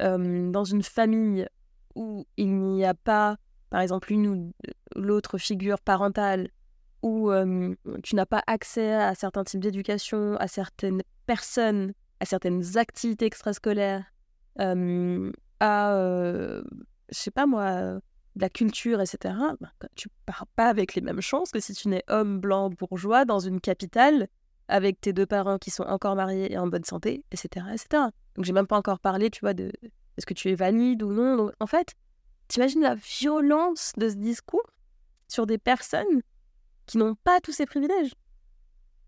euh, dans une famille où il n'y a pas, par exemple, une ou l'autre figure parentale, où tu n'as pas accès à certains types d'éducation, à certaines personnes, à certaines activités extrascolaires, à, je sais pas moi, de la culture, etc., bah, tu pars pas avec les mêmes chances que si tu nais homme blanc bourgeois dans une capitale avec tes deux parents qui sont encore mariés et en bonne santé, etc., etc. Donc j'ai même pas encore parlé, tu vois, de est-ce que tu es valide ou non. Donc, en fait, t'imagines la violence de ce discours sur des personnes qui n'ont pas tous ces privilèges.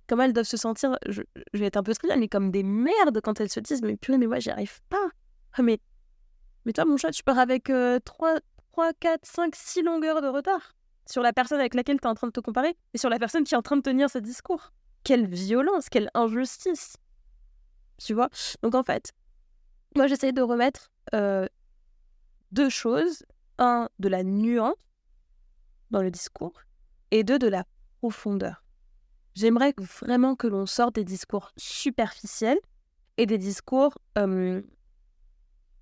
Comment elles doivent se sentir, je, vais être un peu trivial, mais comme des merdes quand elles se disent Mais purée, mais moi, j'y arrive pas. Ah, mais, mais toi, mon chat, tu pars avec 3, 3, 4, 5, 6 longueurs de retard sur la personne avec laquelle tu es en train de te comparer et sur la personne qui est en train de tenir ce discours. Quelle violence, quelle injustice. Tu vois? Donc en fait, moi j'essaye de remettre euh, deux choses. Un, de la nuance dans le discours et deux, de la profondeur. J'aimerais vraiment que l'on sorte des discours superficiels et des discours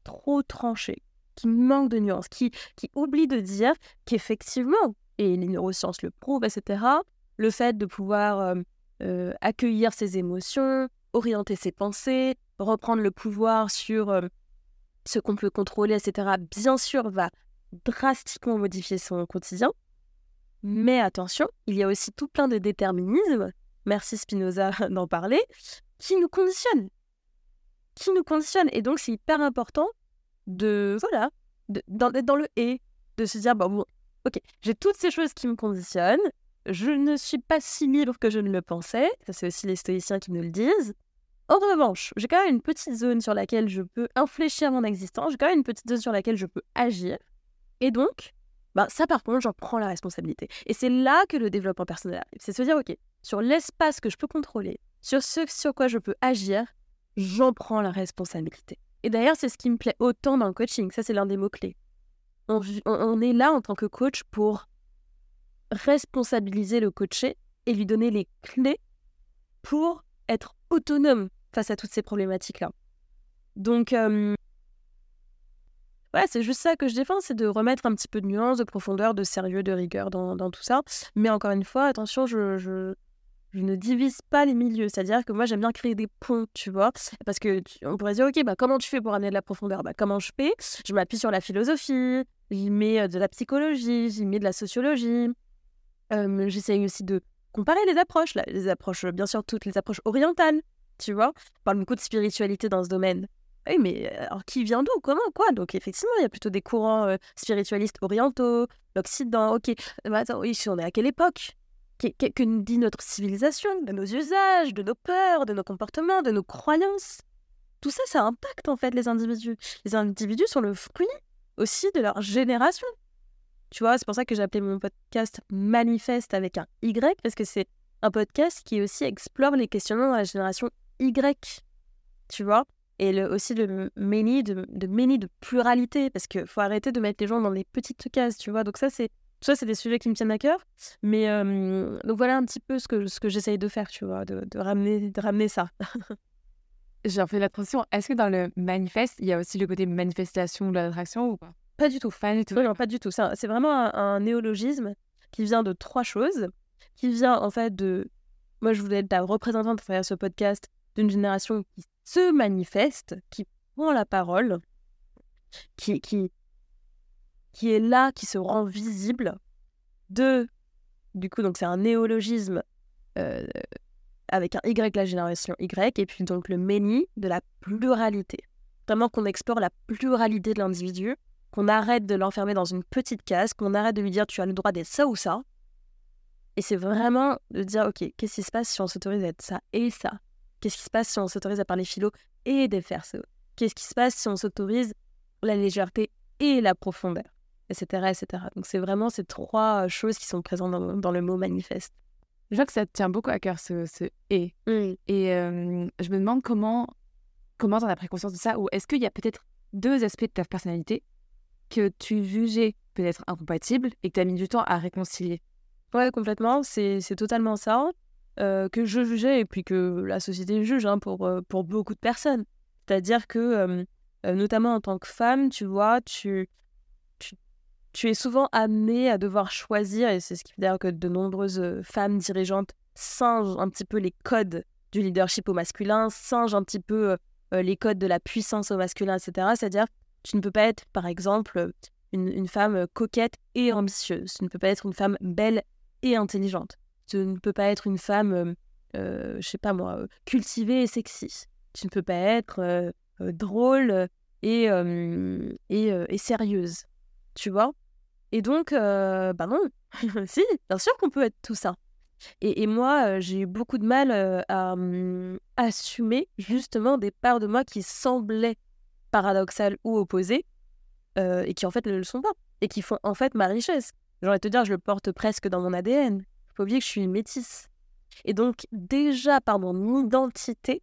trop tranchés, qui manquent de nuances, qui, qui oublient de dire qu'effectivement, et les neurosciences le prouvent, etc., le fait de pouvoir accueillir ses émotions, orienter ses pensées, reprendre le pouvoir sur ce qu'on peut contrôler, etc., bien sûr, va drastiquement modifier son quotidien. Mais attention, il y a aussi tout plein de déterminismes, merci Spinoza d'en parler, qui nous conditionnent. Qui nous conditionnent. Et donc, c'est hyper important de, voilà, d'être dans, le et, de se dire, bon, ok, j'ai toutes ces choses qui me conditionnent, je ne suis pas si libre que je ne le pensais, ça c'est aussi les stoïciens qui nous le disent. En revanche, j'ai quand même une petite zone sur laquelle je peux infléchir mon existence, j'ai quand même une petite zone sur laquelle je peux agir. Et donc, bah, ça par contre, j'en prends la responsabilité. Et c'est là que le développement personnel arrive. C'est se dire, ok, sur l'espace que je peux contrôler, sur ce sur quoi je peux agir, j'en prends la responsabilité. Et d'ailleurs, c'est ce qui me plaît autant dans le coaching. Ça, c'est l'un des mots-clés. On, est là en tant que coach pour responsabiliser le coaché et lui donner les clés pour être autonome face à toutes ces problématiques-là. Donc, Ouais, c'est juste ça que je défends, c'est de remettre un petit peu de nuance, de profondeur, de sérieux, de rigueur dans, dans tout ça. Mais encore une fois, attention, je, je, ne divise pas les milieux. C'est-à-dire que moi, j'aime bien créer des ponts, tu vois. Parce que on pourrait dire, OK, bah, comment tu fais pour amener de la profondeur? Bah, Comment je fais? Je m'appuie sur la philosophie, j'y mets euh, de la psychologie, j'y mets de la sociologie. Euh, J'essaye aussi de comparer les approches, les approches, bien sûr, toutes les approches orientales, tu vois. On parle beaucoup de spiritualité dans ce domaine. Oui, mais alors qui vient d'où? Comment? Quoi? Donc effectivement, il y a plutôt des courants spiritualistes orientaux, l'Occident. Ok, mais attends, oui, on est à quelle époque? Que, nous dit notre civilisation, de nos usages, de nos peurs, de nos comportements, de nos croyances? Tout ça, ça impacte en fait les individus. Les individus sont le fruit aussi de leur génération. Tu vois, c'est pour ça que j'ai appelé mon podcast Manifeste avec un Y, parce que c'est un podcast qui aussi explore les questionnements de la génération Y. Tu vois? Et le, aussi de many, de, de de pluralité, parce qu'il faut arrêter de mettre les gens dans des petites cases, tu vois. Donc ça, c'est ça, c'est des sujets qui me tiennent à cœur. Mais donc voilà un petit peu ce que, ce que j'essaye de faire, tu vois, de, de, ramener, de ramener ça. J'ai fait la transition. Est-ce que dans le manifeste, il y a aussi le côté manifestation de l'attraction ou pas? Pas du tout. Pas du tout. Non, pas du tout. C'est vraiment un, néologisme qui vient de trois choses. Qui vient en fait de. Moi, je voulais être la représentante à travers ce podcast d'une génération qui se manifeste, qui prend la parole, qui, qui, qui est là, qui se rend visible. Deux, du coup, donc c'est un néologisme euh, avec un Y, la génération Y, et puis donc le many de la pluralité. Vraiment qu'on explore la pluralité de l'individu, qu'on arrête de l'enfermer dans une petite case, qu'on arrête de lui dire tu as le droit d'être ça ou ça. Et c'est vraiment de dire, ok, qu'est-ce qui se passe si on s'autorise à être ça et ça? Qu'est-ce qui se passe si on s'autorise à parler philo et des ça Qu'est-ce qui se passe si on s'autorise la légèreté et la profondeur? Etc. etc. Donc c'est vraiment ces trois choses qui sont présentes dans, le mot manifeste. Je vois que ça te tient beaucoup à cœur ce, ce et. Et je me demande comment comment t'en as pris conscience de ça Ou est-ce qu'il y a peut-être deux aspects de ta personnalité que tu jugeais peut-être incompatibles et que tu as mis du temps à réconcilier? Ouais, complètement. C'est totalement ça. Euh, que je jugeais et puis que la société juge hein, pour, euh, pour beaucoup de personnes. C'est-à-dire que, euh, notamment en tant que femme, tu vois, tu, tu, es souvent amenée à devoir choisir, et c'est ce qui fait d'ailleurs que de nombreuses femmes dirigeantes singent un petit peu les codes du leadership au masculin, singent un petit peu les codes de la puissance au masculin, etc. C'est-à-dire, tu ne peux pas être, par exemple, une, une femme coquette et ambitieuse. Tu ne peux pas être une femme belle et intelligente. Tu ne peux pas être une femme, euh, euh je sais pas moi, euh, cultivée et sexy. Tu ne peux pas être euh, drôle et, et, et, sérieuse. Tu vois? Et donc, bah non, si, bien sûr qu'on peut être tout ça. Et, et moi, j'ai eu beaucoup de mal à hum, assumer justement des parts de moi qui semblaient paradoxales ou opposées et qui en fait ne le sont pas et qui font en fait ma richesse. De te dire, je le porte presque dans mon ADN. Faut oublier que je suis métisse. Et donc, déjà par mon identité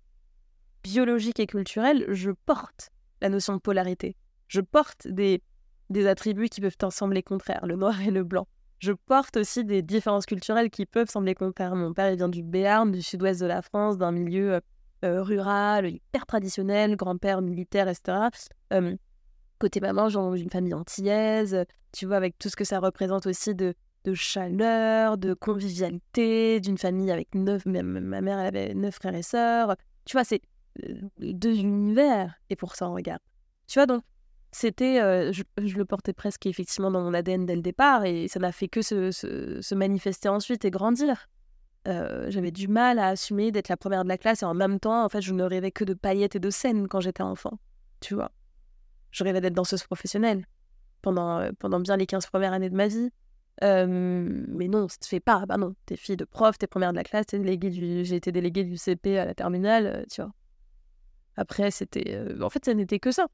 biologique et culturelle, je porte la notion de polarité. Je porte des, des attributs qui peuvent en sembler contraires, le noir et le blanc. Je porte aussi des différences culturelles qui peuvent sembler contraires. Mon père, il vient du Béarn, du sud-ouest de la France, d'un milieu euh, rural, hyper traditionnel, grand-père militaire, etc. Côté maman, j'ai une famille antillaise, tu vois, avec tout ce que ça représente aussi de, de chaleur, de convivialité, d'une famille avec neuf, ma, mère avait neuf frères et sœurs. Tu vois, c'est euh, deux univers, et pour ça on regarde. Tu vois, donc, c'était, euh, je, le portais presque effectivement dans mon ADN dès le départ, et ça n'a fait que se, se, manifester ensuite et grandir. Euh, j'avais du mal à assumer d'être la première de la classe, et en même temps, en fait, je ne rêvais que de paillettes et de scènes quand j'étais enfant, tu vois. Je rêvais d'être danseuse professionnelle pendant, pendant bien les 15 premières années de ma vie. Mais non, ça te fait pas. Bah non, t'es fille de prof, t'es première de la classe, du... j'ai été déléguée du CP à la terminale, tu vois. Après, c'était. En fait, ça n'était que ça.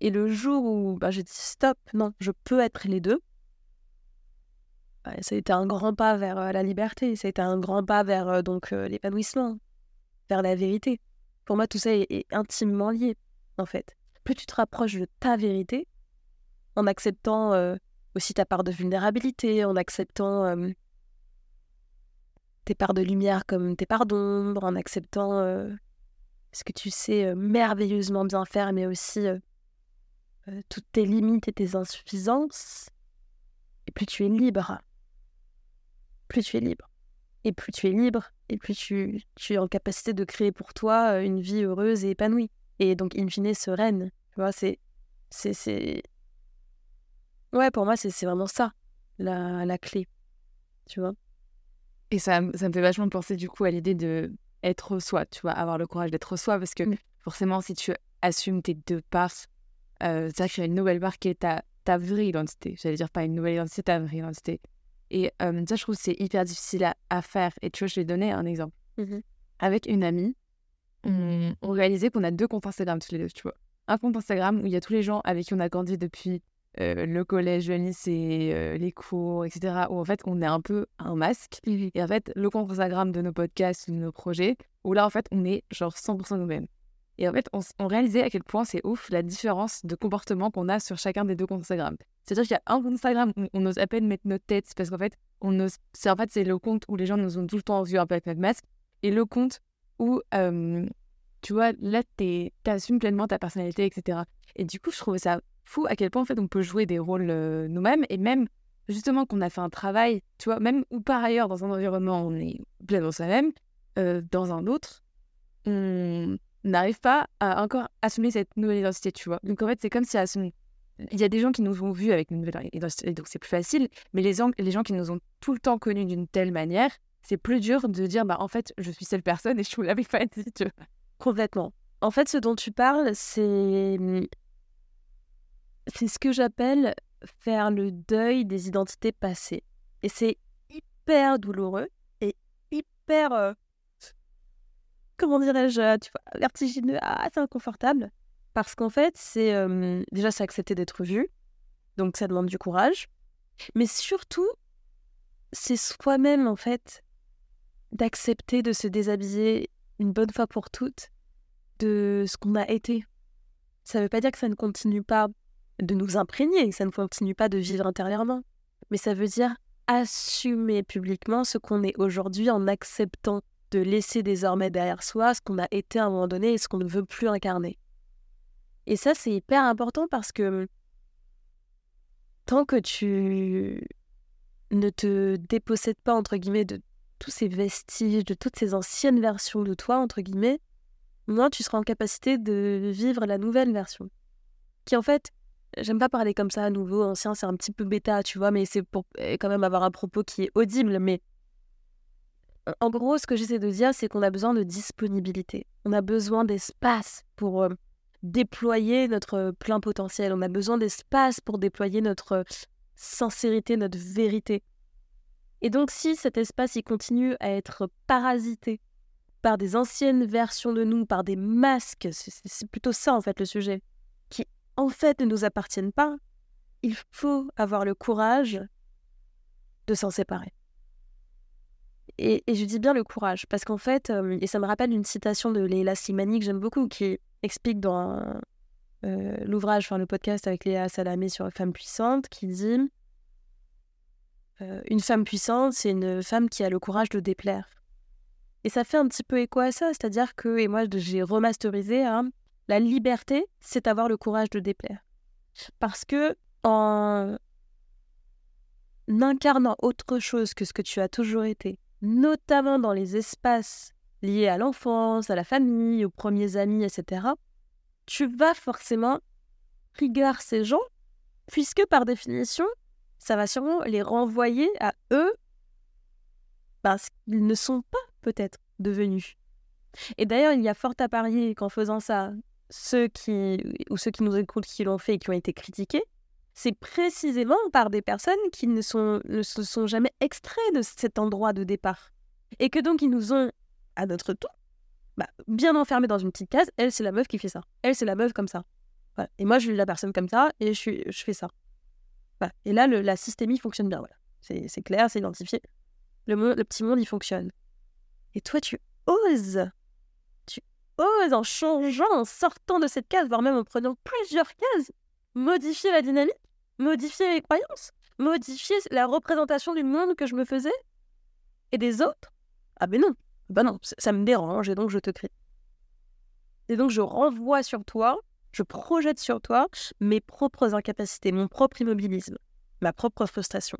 Et le jour où bah, j'ai dit stop, non, je peux être les deux, bah, ça a été un grand pas vers la liberté, ça a été un grand pas vers donc l'épanouissement, vers la vérité. Pour moi, tout ça est intimement lié, en fait plus tu te rapproches de ta vérité, en acceptant aussi ta part de vulnérabilité, en acceptant tes parts de lumière comme tes parts d'ombre, en acceptant ce que tu sais merveilleusement bien faire, mais aussi toutes tes limites et tes insuffisances, et plus tu es libre. Plus tu es libre. Et plus tu es libre, et plus tu, tu es en capacité de créer pour toi une vie heureuse et épanouie et donc in fine sereine. Tu vois, c'est. c'est, Ouais, pour moi, c'est, vraiment ça, la, la clé. Tu vois Et ça, ça me fait vachement penser du coup à l'idée de être soi, tu vois, avoir le courage d'être soi, parce que mmh. forcément, si tu assumes tes deux parts, euh, ça crée une nouvelle part qui est ta, ta vraie identité. J'allais dire pas une nouvelle identité, ta vraie identité. Et euh, ça, je trouve c'est hyper difficile à, à, faire. Et tu vois, je vais donner un exemple. Mmh Avec une amie, on, réalisait qu'on a deux comptes Instagram tous les deux, tu vois. Un compte Instagram où il y a tous les gens avec qui on a grandi depuis euh, le collège, le lycée, euh, les cours, etc. Où en fait, on est un peu un masque. Et en fait, le compte Instagram de nos podcasts, de nos projets, où là, en fait, on est genre 100% nous-mêmes. Et en fait, on, réalisait à quel point c'est ouf la différence de comportement qu'on a sur chacun des deux comptes Instagram. C'est-à-dire qu'il y a un compte Instagram où on ose à peine mettre notre tête parce qu'en fait, on ose... c'est en fait c'est le compte où les gens nous ont tout le temps vu un peu avec notre masque et le compte où, tu vois, là, tu assumes pleinement ta personnalité, etc. Et du coup, je trouvais ça fou à quel point, en fait, on peut jouer des rôles nous-mêmes et même, justement, qu'on a fait un travail, tu vois, même ou par ailleurs, dans un environnement, on est pleinement soi-même, dans un autre, on n'arrive pas à encore assumer cette nouvelle identité, tu vois. Donc, en fait, c'est comme si il y a des gens qui nous ont vus avec une nouvelle identité, donc c'est plus facile, mais les, les gens qui nous ont tout le temps connus d'une telle manière, c'est plus dur de dire bah en fait je suis cette personne et je vous l'avais pas dit. Tu Complètement. En fait, ce dont tu parles, c'est c'est ce que j'appelle faire le deuil des identités passées. Et c'est hyper douloureux et hyper euh, comment dirais-je, tu vois, vertigineux, assez inconfortable parce qu'en fait, c'est déjà c'est accepter d'être vu. Donc ça demande du courage, mais surtout c'est soi-même en fait d'accepter de se déshabiller une bonne fois pour toutes, de ce qu'on a été. Ça ne veut pas dire que ça ne continue pas de nous imprégner, ça ne continue pas de vivre intérieurement, mais ça veut dire assumer publiquement ce qu'on est aujourd'hui en acceptant de laisser désormais derrière soi ce qu'on a été à un moment donné et ce qu'on ne veut plus incarner. Et ça, c'est hyper important parce que tant que tu ne te dépossèdes pas, entre guillemets, de tous ces vestiges, de toutes ces anciennes versions de toi, entre guillemets, moins tu seras en capacité de vivre la nouvelle version. Qui en fait, j'aime pas parler comme ça à nouveau, ancien, c'est un petit peu bêta, tu vois, mais c'est pour eh, quand même avoir un propos qui est audible. Mais en gros, ce que j'essaie de dire, c'est qu'on a besoin de disponibilité. On a besoin d'espace pour euh, déployer notre plein potentiel. On a besoin d'espace pour déployer notre sincérité, notre vérité. Et donc si cet espace il continue à être parasité par des anciennes versions de nous, par des masques, c'est plutôt ça en fait le sujet, en fait ne nous appartiennent pas, il faut avoir le courage de s'en séparer. Et, je dis bien le courage, parce qu'en fait, euh, et ça me rappelle une citation de Leila Slimani que j'aime beaucoup, qui explique dans euh, l'ouvrage, enfin le podcast avec Léa Salamé sur Femme puissante, qui dit euh, Une femme puissante, c'est une femme qui a le courage de déplaire. Et ça fait un petit peu écho à ça, c'est-à-dire que, et moi j'ai remasterisé, hein, la liberté, c'est avoir le courage de déplaire. Parce que en incarnant autre chose que ce que tu as toujours été, notamment dans les espaces liés à l'enfance, à la famille, aux premiers amis, etc., tu vas forcément trigger ces gens, puisque par définition, ça va sûrement les renvoyer à eux parce qu'ils ne sont pas peut-être devenus. Et d'ailleurs, il y a fort à parier qu'en faisant ça, ceux qui, ou ceux qui nous écoutent, qui l'ont fait et qui ont été critiqués, c'est précisément par des personnes qui ne, sont, ne se sont jamais extraits de cet endroit de départ. Et que donc ils nous ont, à notre tour, bah, bien enfermés dans une petite case. Elle, c'est la meuf qui fait ça. Elle, c'est la meuf comme ça. Et moi, je suis la personne comme ça et je, fais ça. Et là, le, la systémie fonctionne bien. Voilà. C'est clair, c'est identifié. Le, le petit monde, il fonctionne. Et toi, tu oses. En changeant, en sortant de cette case, voire même en prenant plusieurs cases, modifier la dynamique, modifier les croyances, modifier la représentation du monde que je me faisais et des autres. Ah ben non, ben non, ça me dérange et donc je te crie. Et donc je renvoie sur toi, je projette sur toi mes propres incapacités, mon propre immobilisme, ma propre frustration.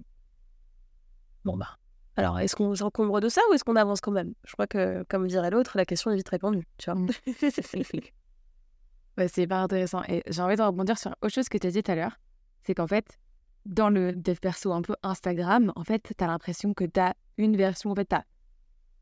Bon bah, alors, est-ce qu'on s'encombre de ça ou est-ce qu'on avance quand même? Je crois que, comme dirait l'autre, la question est vite répondue, tu vois. Mmh. c'est hyper intéressant. Et j'ai envie de rebondir sur autre chose que tu as dit tout à l'heure. C'est qu'en fait, dans le dev perso un peu Instagram, en fait, tu as l'impression que tu as une version. En fait, tu as.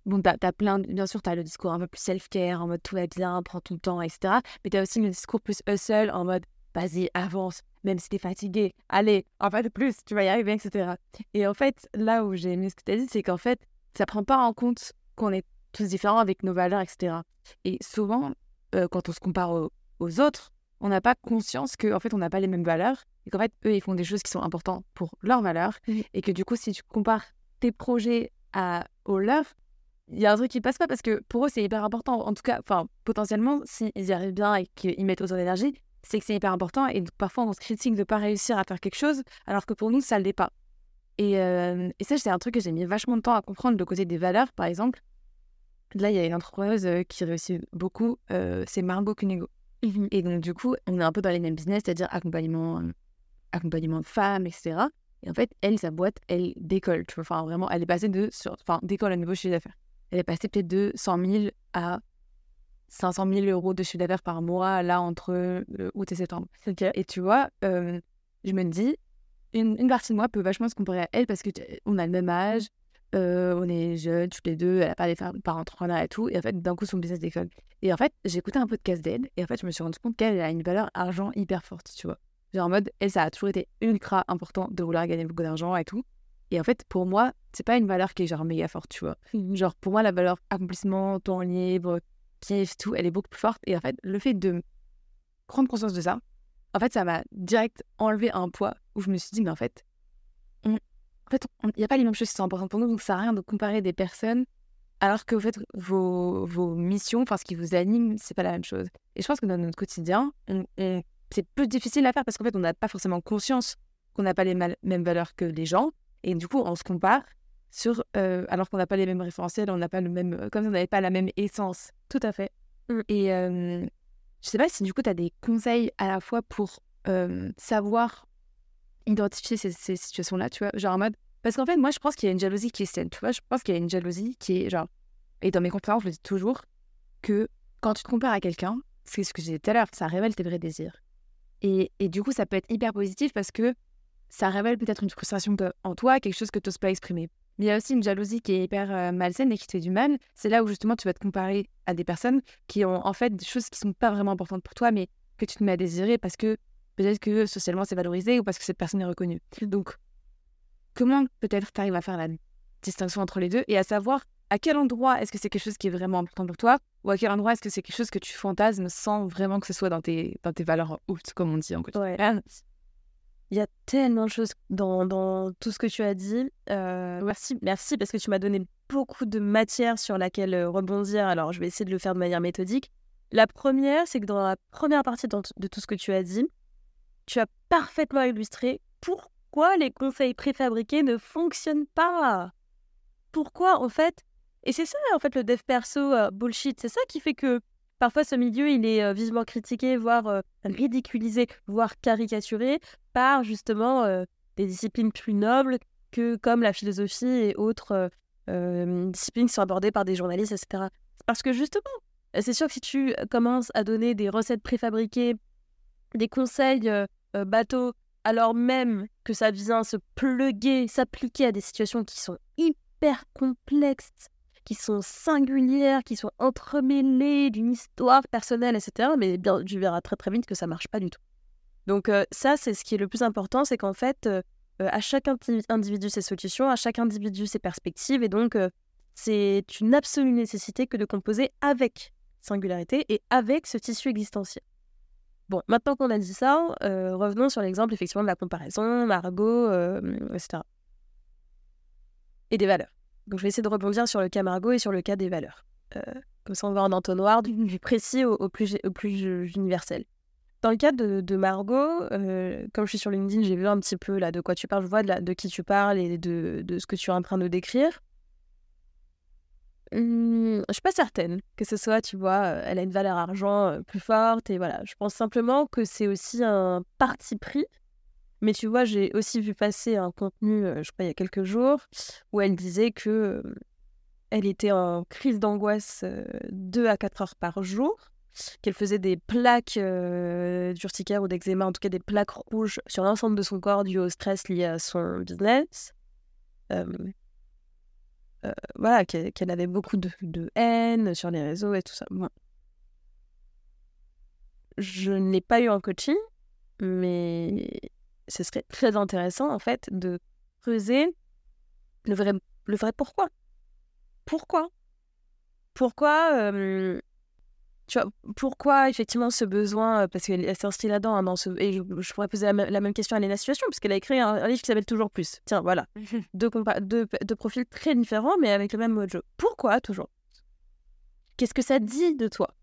Bon, tu as, plein. Bien sûr, tu as le discours un peu plus self-care, en mode tout va bien, prends ton temps, etc. Mais tu as aussi le discours plus hustle, en mode vas-y, avance, même si t'es fatigué, allez, en fait, plus, tu vas y arriver, etc. Et en fait, là où j'ai aimé ce que tu as dit, c'est qu'en fait, ça prend pas en compte qu'on est tous différents avec nos valeurs, etc. Et souvent, euh, quand on se compare aux, autres, on n'a pas conscience qu'en en fait, on n'a pas les mêmes valeurs et qu'en fait, eux, ils font des choses qui sont importantes pour leurs valeurs et que du coup, si tu compares tes projets à, aux leurs, il y a un truc qui passe pas parce que pour eux, c'est hyper important. En tout cas, enfin, potentiellement, s'ils y arrivent bien et qu'ils mettent autant d'énergie, c'est que c'est hyper important et parfois on se critique de ne pas réussir à faire quelque chose alors que pour nous ça ne l'est pas. Et, euh, et ça c'est un truc que j'ai mis vachement de temps à comprendre le côté des valeurs par exemple. Là il y a une entrepreneuse euh, qui réussit beaucoup, euh, c'est Margot Cunego. Mmh et donc du coup on est un peu dans les mêmes business, c'est-à-dire accompagnement, accompagnement de femmes, etc. Et en fait elle, sa boîte, elle décolle. Tu vois, enfin vraiment, elle est passée de, sur, enfin décolle à nouveau chiffre d'affaires. Elle est passée peut-être de 100 000 à 500 000 euros de chiffre d'affaires par mois, là, entre euh, août et septembre. Et tu vois, euh, je me dis, une, une, partie de moi peut vachement se comparer à elle parce qu'on a le même âge, euh, on est jeunes, toutes les deux, elle n'a pas des parents entrepreneurs et tout. Et en fait, d'un coup, son business décolle. Et en fait, j'ai écouté un peu de casse d'aide et en fait, je me suis rendu compte qu'elle a une valeur argent hyper forte, tu vois. Genre en mode, elle, ça a toujours été ultra important de vouloir gagner beaucoup d'argent et tout. Et en fait, pour moi, c'est pas une valeur qui est genre méga forte, tu vois. Mmh. Genre, pour moi, la valeur accomplissement, temps libre, kiff, tout, elle est beaucoup plus forte. Et en fait, le fait de prendre conscience de ça, en fait, ça m'a direct enlevé un poids où je me suis dit, mais en fait, en fait, il n'y a pas les mêmes choses qui sont importantes pour nous, donc ça sert à rien de comparer des personnes alors que vos, vos missions, enfin, ce qui vous anime, c'est pas la même chose. Et je pense que dans notre quotidien, c'est plus difficile à faire parce qu'en fait, on n'a pas forcément conscience qu'on n'a pas les mêmes valeurs que les gens. Et du coup, on se compare sur, euh, alors qu'on n'a pas les mêmes référentiels, on n'a pas le même, comme si on n'avait pas la même essence. Tout à fait. Mmh. Et euh, je sais pas si du coup, tu as des conseils à la fois pour euh, savoir identifier ces, ces situations-là, tu vois, genre en mode, parce qu'en fait, moi, je pense qu'il y a une jalousie qui est saine, tu vois? Je pense qu'il y a une jalousie qui est genre. Et dans mes conférences, je le dis toujours que quand tu te compares à quelqu'un, c'est ce que j'ai dit tout à l'heure, ça révèle tes vrais désirs. Et, et, du coup, ça peut être hyper positif parce que ça révèle peut-être une frustration en toi, quelque chose que tu n'oses pas exprimer. Mais il y a aussi une jalousie qui est hyper euh, malsaine et qui te fait du mal. C'est là où justement tu vas te comparer à des personnes qui ont en fait des choses qui sont pas vraiment importantes pour toi, mais que tu te mets à désirer parce que peut-être que socialement c'est valorisé ou parce que cette personne est reconnue. Donc comment peut-être tu arrives à faire la distinction entre les deux et à savoir à quel endroit est-ce que c'est quelque chose qui est vraiment important pour toi ou à quel endroit est-ce que c'est quelque chose que tu fantasmes sans vraiment que ce soit dans tes, dans tes valeurs hautes, comme on dit en quotidien. Il y a tellement de choses dans, tout ce que tu as dit. Euh, merci, merci parce que tu m'as donné beaucoup de matière sur laquelle euh, rebondir. Alors, je vais essayer de le faire de manière méthodique. La première, c'est que dans la première partie de tout ce que tu as dit, tu as parfaitement illustré pour pourquoi les conseils préfabriqués ne fonctionnent pas Pourquoi, en fait Et c'est ça, en fait, le dev perso euh, bullshit. C'est ça qui fait que parfois ce milieu, il est euh, vivement critiqué, voire euh, ridiculisé, voire caricaturé par justement des disciplines plus nobles que comme la philosophie et autres disciplines qui sont abordées par des journalistes, etc. Parce que justement, c'est sûr que si tu commences à donner des recettes préfabriquées, des conseils bateaux alors même que ça vient se pluguer, s'appliquer à des situations qui sont hyper complexes, qui sont singulières, qui sont entremêlées d'une histoire personnelle, etc. Mais bien, tu verras très très vite que ça marche pas du tout. Donc euh, ça, c'est ce qui est le plus important, c'est qu'en fait, euh, euh, à chaque individu ses solutions, à chaque individu ses perspectives, et donc c'est une absolue nécessité que de composer avec singularité et avec ce tissu existentiel. Bon, maintenant qu'on a dit ça, revenons sur l'exemple effectivement de la comparaison, Margot, etc. Et des valeurs. Donc je vais essayer de rebondir sur le cas Margot et sur le cas des valeurs. Euh, comme ça, on va en entonnoir du, précis au, plus, au plus universel. Dans le cas de, Margot, comme je suis sur LinkedIn, j'ai vu un petit peu là de quoi tu parles, je vois de, de qui tu parles et de, de, ce que tu es en train de décrire. Mmh, je suis pas certaine que ce soit, tu vois, elle a une valeur argent plus forte et voilà. Je pense simplement que c'est aussi un parti pris. Mais tu vois, j'ai aussi vu passer un contenu, je crois, il y a quelques jours, où elle disait que elle était en crise d'angoisse 2 à 4 heures par jour, qu'elle faisait des plaques d'urticaire ou d'eczéma, en tout cas des plaques rouges sur l'ensemble de son corps dû au stress lié à son business. Voilà, qu'elle avait beaucoup de, haine sur les réseaux et tout ça. Moi, je ne l'ai pas eu en coaching, mais ce serait très intéressant en fait de creuser le vrai, le vrai pourquoi. Pourquoi? Pourquoi tu vois, pourquoi effectivement ce besoin Parce qu'elle s'inscrit là-dedans, hein, dans ce, et je, pourrais poser la, même question à Léna Situation, puisqu'elle a écrit un, livre qui s'appelle Toujours Plus. Tiens, voilà. deux, deux, profils très différents, mais avec le même mojo. Pourquoi toujours? Qu'est-ce que ça dit de toi?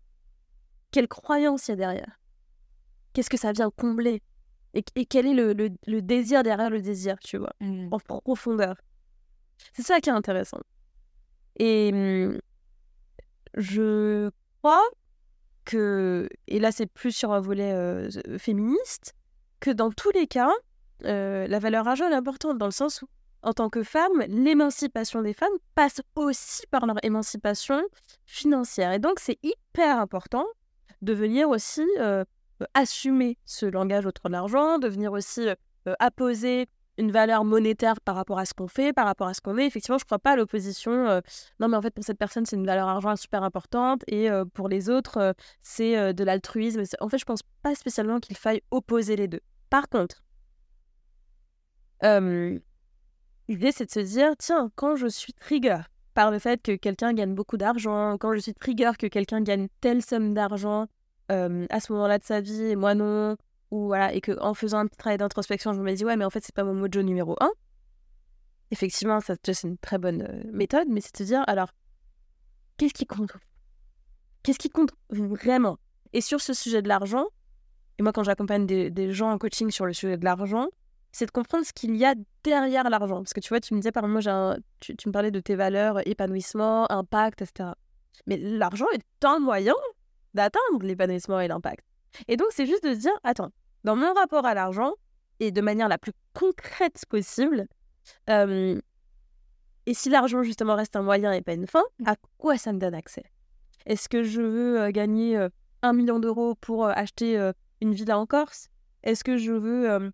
Quelle croyance il y a derrière? Qu'est-ce que ça vient combler? Et, quel est le, le, désir derrière le désir, tu vois, mmh. en profondeur C'est ça qui est intéressant. Et mmh, je crois que, et là c'est plus sur un volet euh, féministe, que dans tous les cas, euh, la valeur argent est importante dans le sens où, en tant que femme, l'émancipation des femmes passe aussi par leur émancipation financière. Et donc c'est hyper important de venir aussi euh, assumer ce langage autour de l'argent, de venir aussi apposer une valeur monétaire par rapport à ce qu'on fait, par rapport à ce qu'on est. Effectivement, je ne crois pas à l'opposition. Euh, non, mais en fait, pour cette personne, c'est une valeur argent super importante et euh, pour les autres, euh, c'est de l'altruisme. En fait, je ne pense pas spécialement qu'il faille opposer les deux. Par contre, l'idée, c'est de se dire tiens, quand je suis trigger par le fait que quelqu'un gagne beaucoup d'argent, quand je suis trigger que quelqu'un gagne telle somme d'argent à ce moment-là de sa vie et moi non, ou voilà, et qu'en faisant un petit travail d'introspection, je me dis, ouais, mais en fait, c'est pas mon mojo numéro un. Effectivement, ça, c'est une très bonne méthode, mais c'est de se dire, alors, qu'est-ce qui compte? Qu'est-ce qui compte vraiment? Et sur ce sujet de l'argent, et moi quand j'accompagne des, gens en coaching sur le sujet de l'argent, c'est de comprendre ce qu'il y a derrière l'argent. Parce que tu vois, tu me disais, par exemple, tu, tu, me parlais de tes valeurs, épanouissement, impact, etc. Mais l'argent est un moyen d'atteindre l'épanouissement et l'impact. Et donc, c'est juste de se dire, attends, dans mon rapport à l'argent, et de manière la plus concrète possible, euh, et si l'argent, justement, reste un moyen et pas une fin, à quoi ça me donne accès? Est-ce que je veux euh, gagner euh, un million d'euros pour acheter une villa en Corse? Est-ce que je veux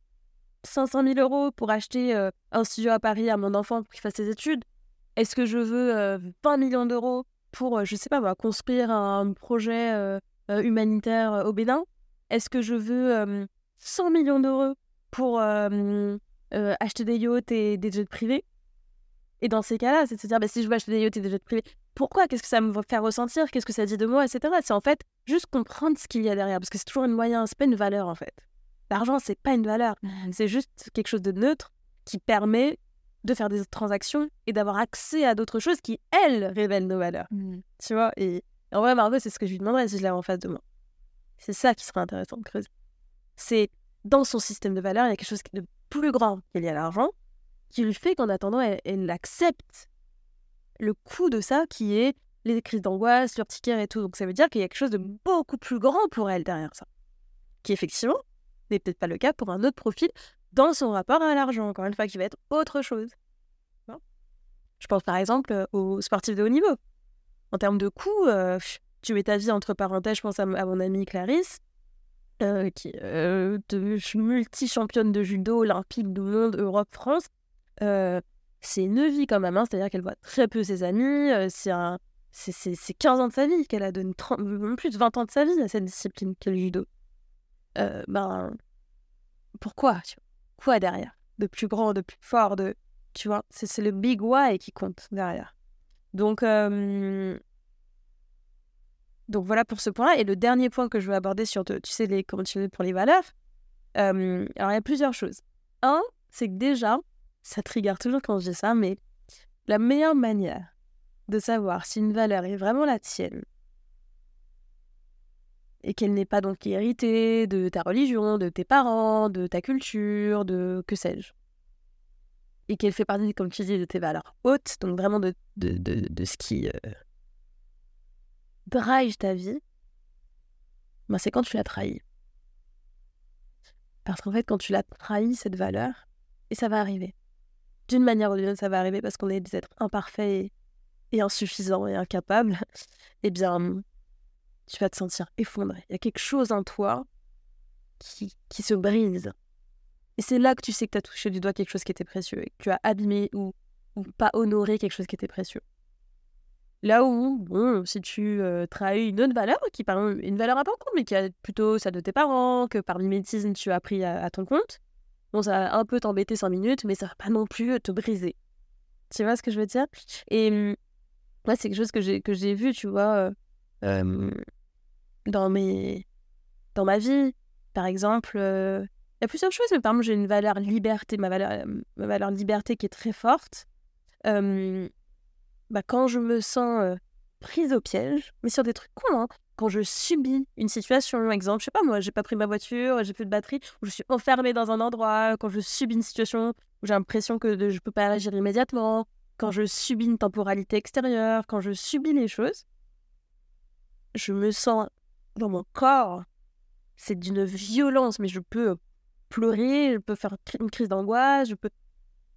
500 000 euros pour acheter un studio à Paris à mon enfant pour qu'il fasse ses études? Est-ce que je veux 20 millions d'euros pour, je sais pas, construire un projet humanitaire au Bénin? Est-ce que je veux 100 millions d'euros pour acheter des yachts et des jets privés? Et dans ces cas-là, c'est de se dire, bah, si je veux acheter des yachts et des jets privés, pourquoi? Qu'est-ce que ça me faire ressentir? Qu'est-ce que ça dit de moi? Etc. C'est en fait juste comprendre ce qu'il y a derrière, parce que c'est toujours un moyen, c'est pas une valeur en fait. L'argent, c'est pas une valeur, mmh. c'est juste quelque chose de neutre qui permet de faire des transactions et d'avoir accès à d'autres choses qui, elles, révèlent nos valeurs. Mmh. Tu vois et en vrai, Margot, c'est ce que je lui demanderais si je l'avais en face de moi. C'est ça qui serait intéressant de creuser. C'est dans son système de valeurs, il y a quelque chose de plus grand qu'il y a l'argent, qui lui fait qu'en attendant, elle, accepte le coût de ça, qui est les crises d'angoisse, l'urticaire et tout. Donc ça veut dire qu'il y a quelque chose de beaucoup plus grand pour elle derrière ça. Qui effectivement n'est peut-être pas le cas pour un autre profil dans son rapport à l'argent, encore une fois, qui va être autre chose. Je pense par exemple aux sportifs de haut niveau. En termes de coûts, euh, tu mets ta vie entre parenthèses, je pense à, mon amie Clarisse, euh, qui est euh, multi-championne de judo olympique du monde, Europe, France. Euh, c'est une vie quand même, hein, c'est-à-dire qu'elle voit très peu ses amis. c'est un, c'est 15 ans de sa vie qu'elle a donné, 30, plus de 20 ans de sa vie à cette discipline qu'est le judo. ben, pourquoi? Quoi derrière? De plus grand, de plus fort, de, tu vois C'est le big why qui compte derrière. Donc, donc voilà pour ce point-là. Et le dernier point que je veux aborder sur, tu sais, les, tu pour les valeurs. Euh, alors il y a plusieurs choses. Un, c'est que déjà, ça trigger toujours quand je dis ça, mais la meilleure manière de savoir si une valeur est vraiment la tienne et qu'elle n'est pas donc héritée de ta religion, de tes parents, de ta culture, de que sais-je, et qu'elle fait partie, comme tu dis, de tes valeurs hautes, donc vraiment de, de, de, de ce qui euh, drive ta vie, ben c'est quand tu l'as trahi. Parce qu'en fait, quand tu l'as trahi, cette valeur, et ça va arriver. D'une manière ou d'une autre, ça va arriver parce qu'on est des êtres imparfaits et, insuffisants et incapables. Eh bien, tu vas te sentir effondré. Il y a quelque chose en toi qui, qui se brise. Et c'est là que tu sais que tu as touché du doigt quelque chose qui était précieux et que tu as abîmé ou, ou pas honoré quelque chose qui était précieux. Là où, bon, si tu euh, trahis une autre valeur, qui parle une valeur importante, mais qui a plutôt celle de tes parents, que par mimétisme tu as pris à, ton compte, bon, ça va un peu t'embêter 5 minutes, mais ça va pas non plus te briser. Tu vois ce que je veux dire? Et moi, mmh, c'est quelque chose que j'ai, que j'ai vu, tu vois, euh, dans, mes, dans ma vie. Par exemple, il y a plusieurs choses, mais par exemple, j'ai une valeur liberté, ma valeur, ma valeur liberté qui est très forte bah, quand je me sens prise au piège, mais sur des trucs cons, hein, quand je subis une situation, exemple, je sais pas moi, j'ai pas pris ma voiture, j'ai plus de batterie, ou je suis enfermée dans un endroit, quand je subis une situation où j'ai l'impression que je peux pas agir immédiatement, quand je subis une temporalité extérieure, quand je subis les choses, je me sens dans mon corps, c'est d'une violence, mais je peux pleurer, je peux faire une crise d'angoisse, je peux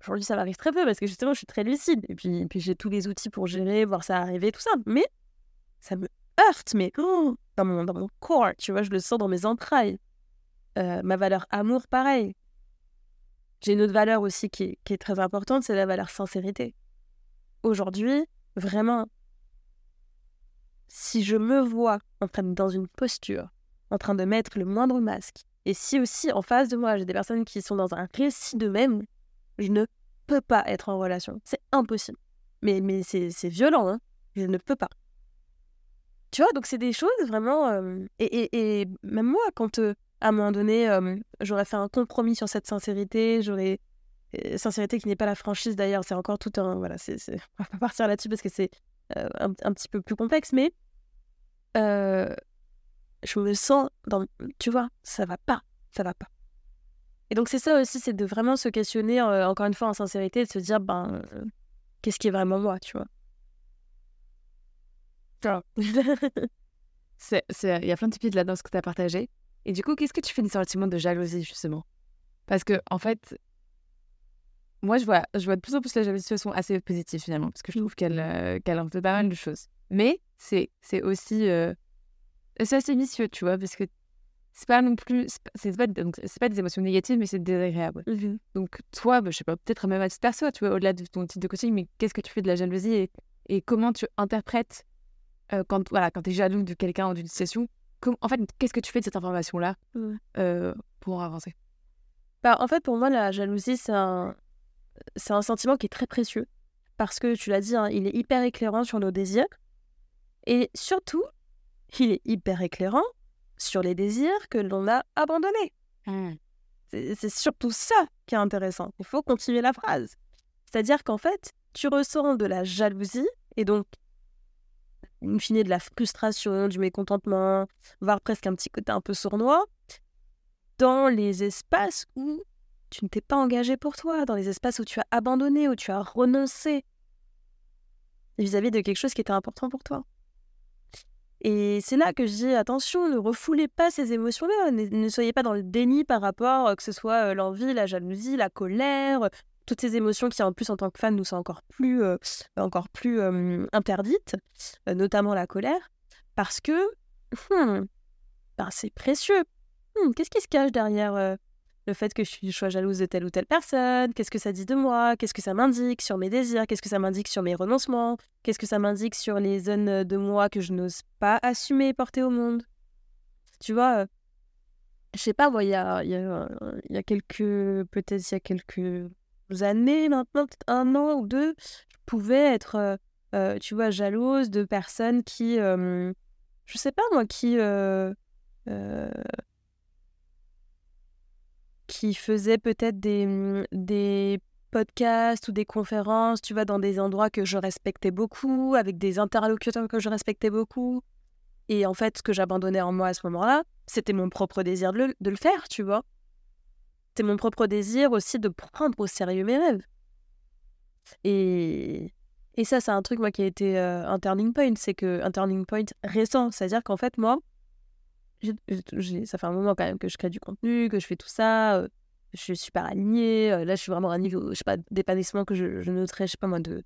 Aujourd'hui, ça m'arrive très peu parce que justement, je suis très lucide. Et puis, j'ai tous les outils pour gérer, voir ça arriver, tout ça. Mais ça me heurte, mais oh, dans, mon, dans mon corps, tu vois, je le sens dans mes entrailles. Euh, ma valeur amour, pareil. J'ai une autre valeur aussi qui est, qui est très importante, c'est la valeur sincérité. Aujourd'hui, vraiment, si je me vois en train dans une posture, en train de mettre le moindre masque, et si aussi en face de moi j'ai des personnes qui sont dans un récit d'eux-mêmes, je ne peux pas être en relation. C'est impossible. Mais, mais c'est violent, hein. Je ne peux pas. Tu vois, donc c'est des choses vraiment. Euh, et, et, même moi, quand euh, à un moment donné, euh, j'aurais fait un compromis sur cette sincérité, j'aurais. Sincérité qui n'est pas la franchise d'ailleurs, c'est encore tout un. Voilà, c'est, on va pas partir là-dessus parce que c'est un, un, petit peu plus complexe, mais je me sens dans. Tu vois, ça va pas, ça va pas. Et donc, c'est ça aussi, c'est de vraiment se questionner, encore une fois, en sincérité, de se dire, ben, qu'est-ce qui est vraiment moi, tu vois. Il y a plein de petites là-dedans ce que tu as partagé. Et du coup, qu'est-ce que tu fais des sentiments de jalousie, justement? Parce que, en fait, moi, je vois, je vois de plus en plus la jalousie de façon assez positive, finalement, parce que je trouve qu'elle euh, qu'elle fait pas mal de choses. Mais c'est aussi. Euh, c'est assez vicieux, tu vois, parce que c'est pas non plus. C'est pas, pas, des émotions négatives, mais c'est désagréable. Mmh donc, toi, bah, je sais pas, peut-être même à titre perso, tu vois, au-delà de ton titre de coaching, mais qu'est-ce que tu fais de la jalousie et, et comment tu interprètes euh, quand, voilà, quand tu es jaloux de quelqu'un ou d'une situation, en fait, qu'est-ce que tu fais de cette information-là pour avancer? Bah, En fait, pour moi, la jalousie, c'est un, c'est un sentiment qui est très précieux. Parce que, tu l'as dit, hein, il est hyper éclairant sur nos désirs. Et surtout, il est hyper éclairant sur les désirs que l'on a abandonnés. Mmh. C'est surtout ça qui est intéressant. Il faut continuer la phrase. C'est-à-dire qu'en fait, tu ressens de la jalousie, et donc in fine de la frustration, du mécontentement, voire presque un petit côté un peu sournois, dans les espaces où tu ne t'es pas engagé pour toi, dans les espaces où tu as abandonné, où tu as renoncé vis-à-vis de quelque chose qui était important pour toi. Et c'est là que je dis attention, ne refoulez pas ces émotions-là, ne, soyez pas dans le déni par rapport, euh, que ce soit euh, l'envie, la jalousie, la colère, toutes ces émotions qui en plus en tant que fan nous sont encore plus, euh, encore plus interdites, euh, notamment la colère, parce que ben, c'est précieux. Hmm, qu'est-ce qui se cache derrière euh, le fait que je sois jalouse de telle ou telle personne Qu'est-ce que ça dit de moi Qu'est-ce que ça m'indique sur mes désirs Qu'est-ce que ça m'indique sur mes renoncements Qu'est-ce que ça m'indique sur les zones de moi que je n'ose pas assumer et porter au monde. Tu vois, je sais pas, il y a, y, quelques, peut-être il y a quelques années maintenant, peut-être un an ou deux, je pouvais être, euh, euh, tu vois, jalouse de personnes qui, euh, je sais pas moi, qui, qui faisaient peut-être des, mmh, des podcasts ou des conférences, tu vois, dans des endroits que je respectais beaucoup, avec des interlocuteurs que je respectais beaucoup. Et en fait, ce que j'abandonnais en moi à ce moment-là, c'était mon propre désir de le, faire, tu vois c'est mon propre désir aussi de prendre au sérieux mes rêves. Et, et ça, c'est un truc, moi, qui a été euh, un turning point. C'est que un turning point récent. C'est-à-dire qu'en fait, moi, ça fait un moment quand même que je crée du contenu, que je fais tout ça. Euh, je suis super alignée. Euh, là, je suis vraiment à un niveau, je sais pas, d'épanouissement que je, je, noterais, je sais pas moi, de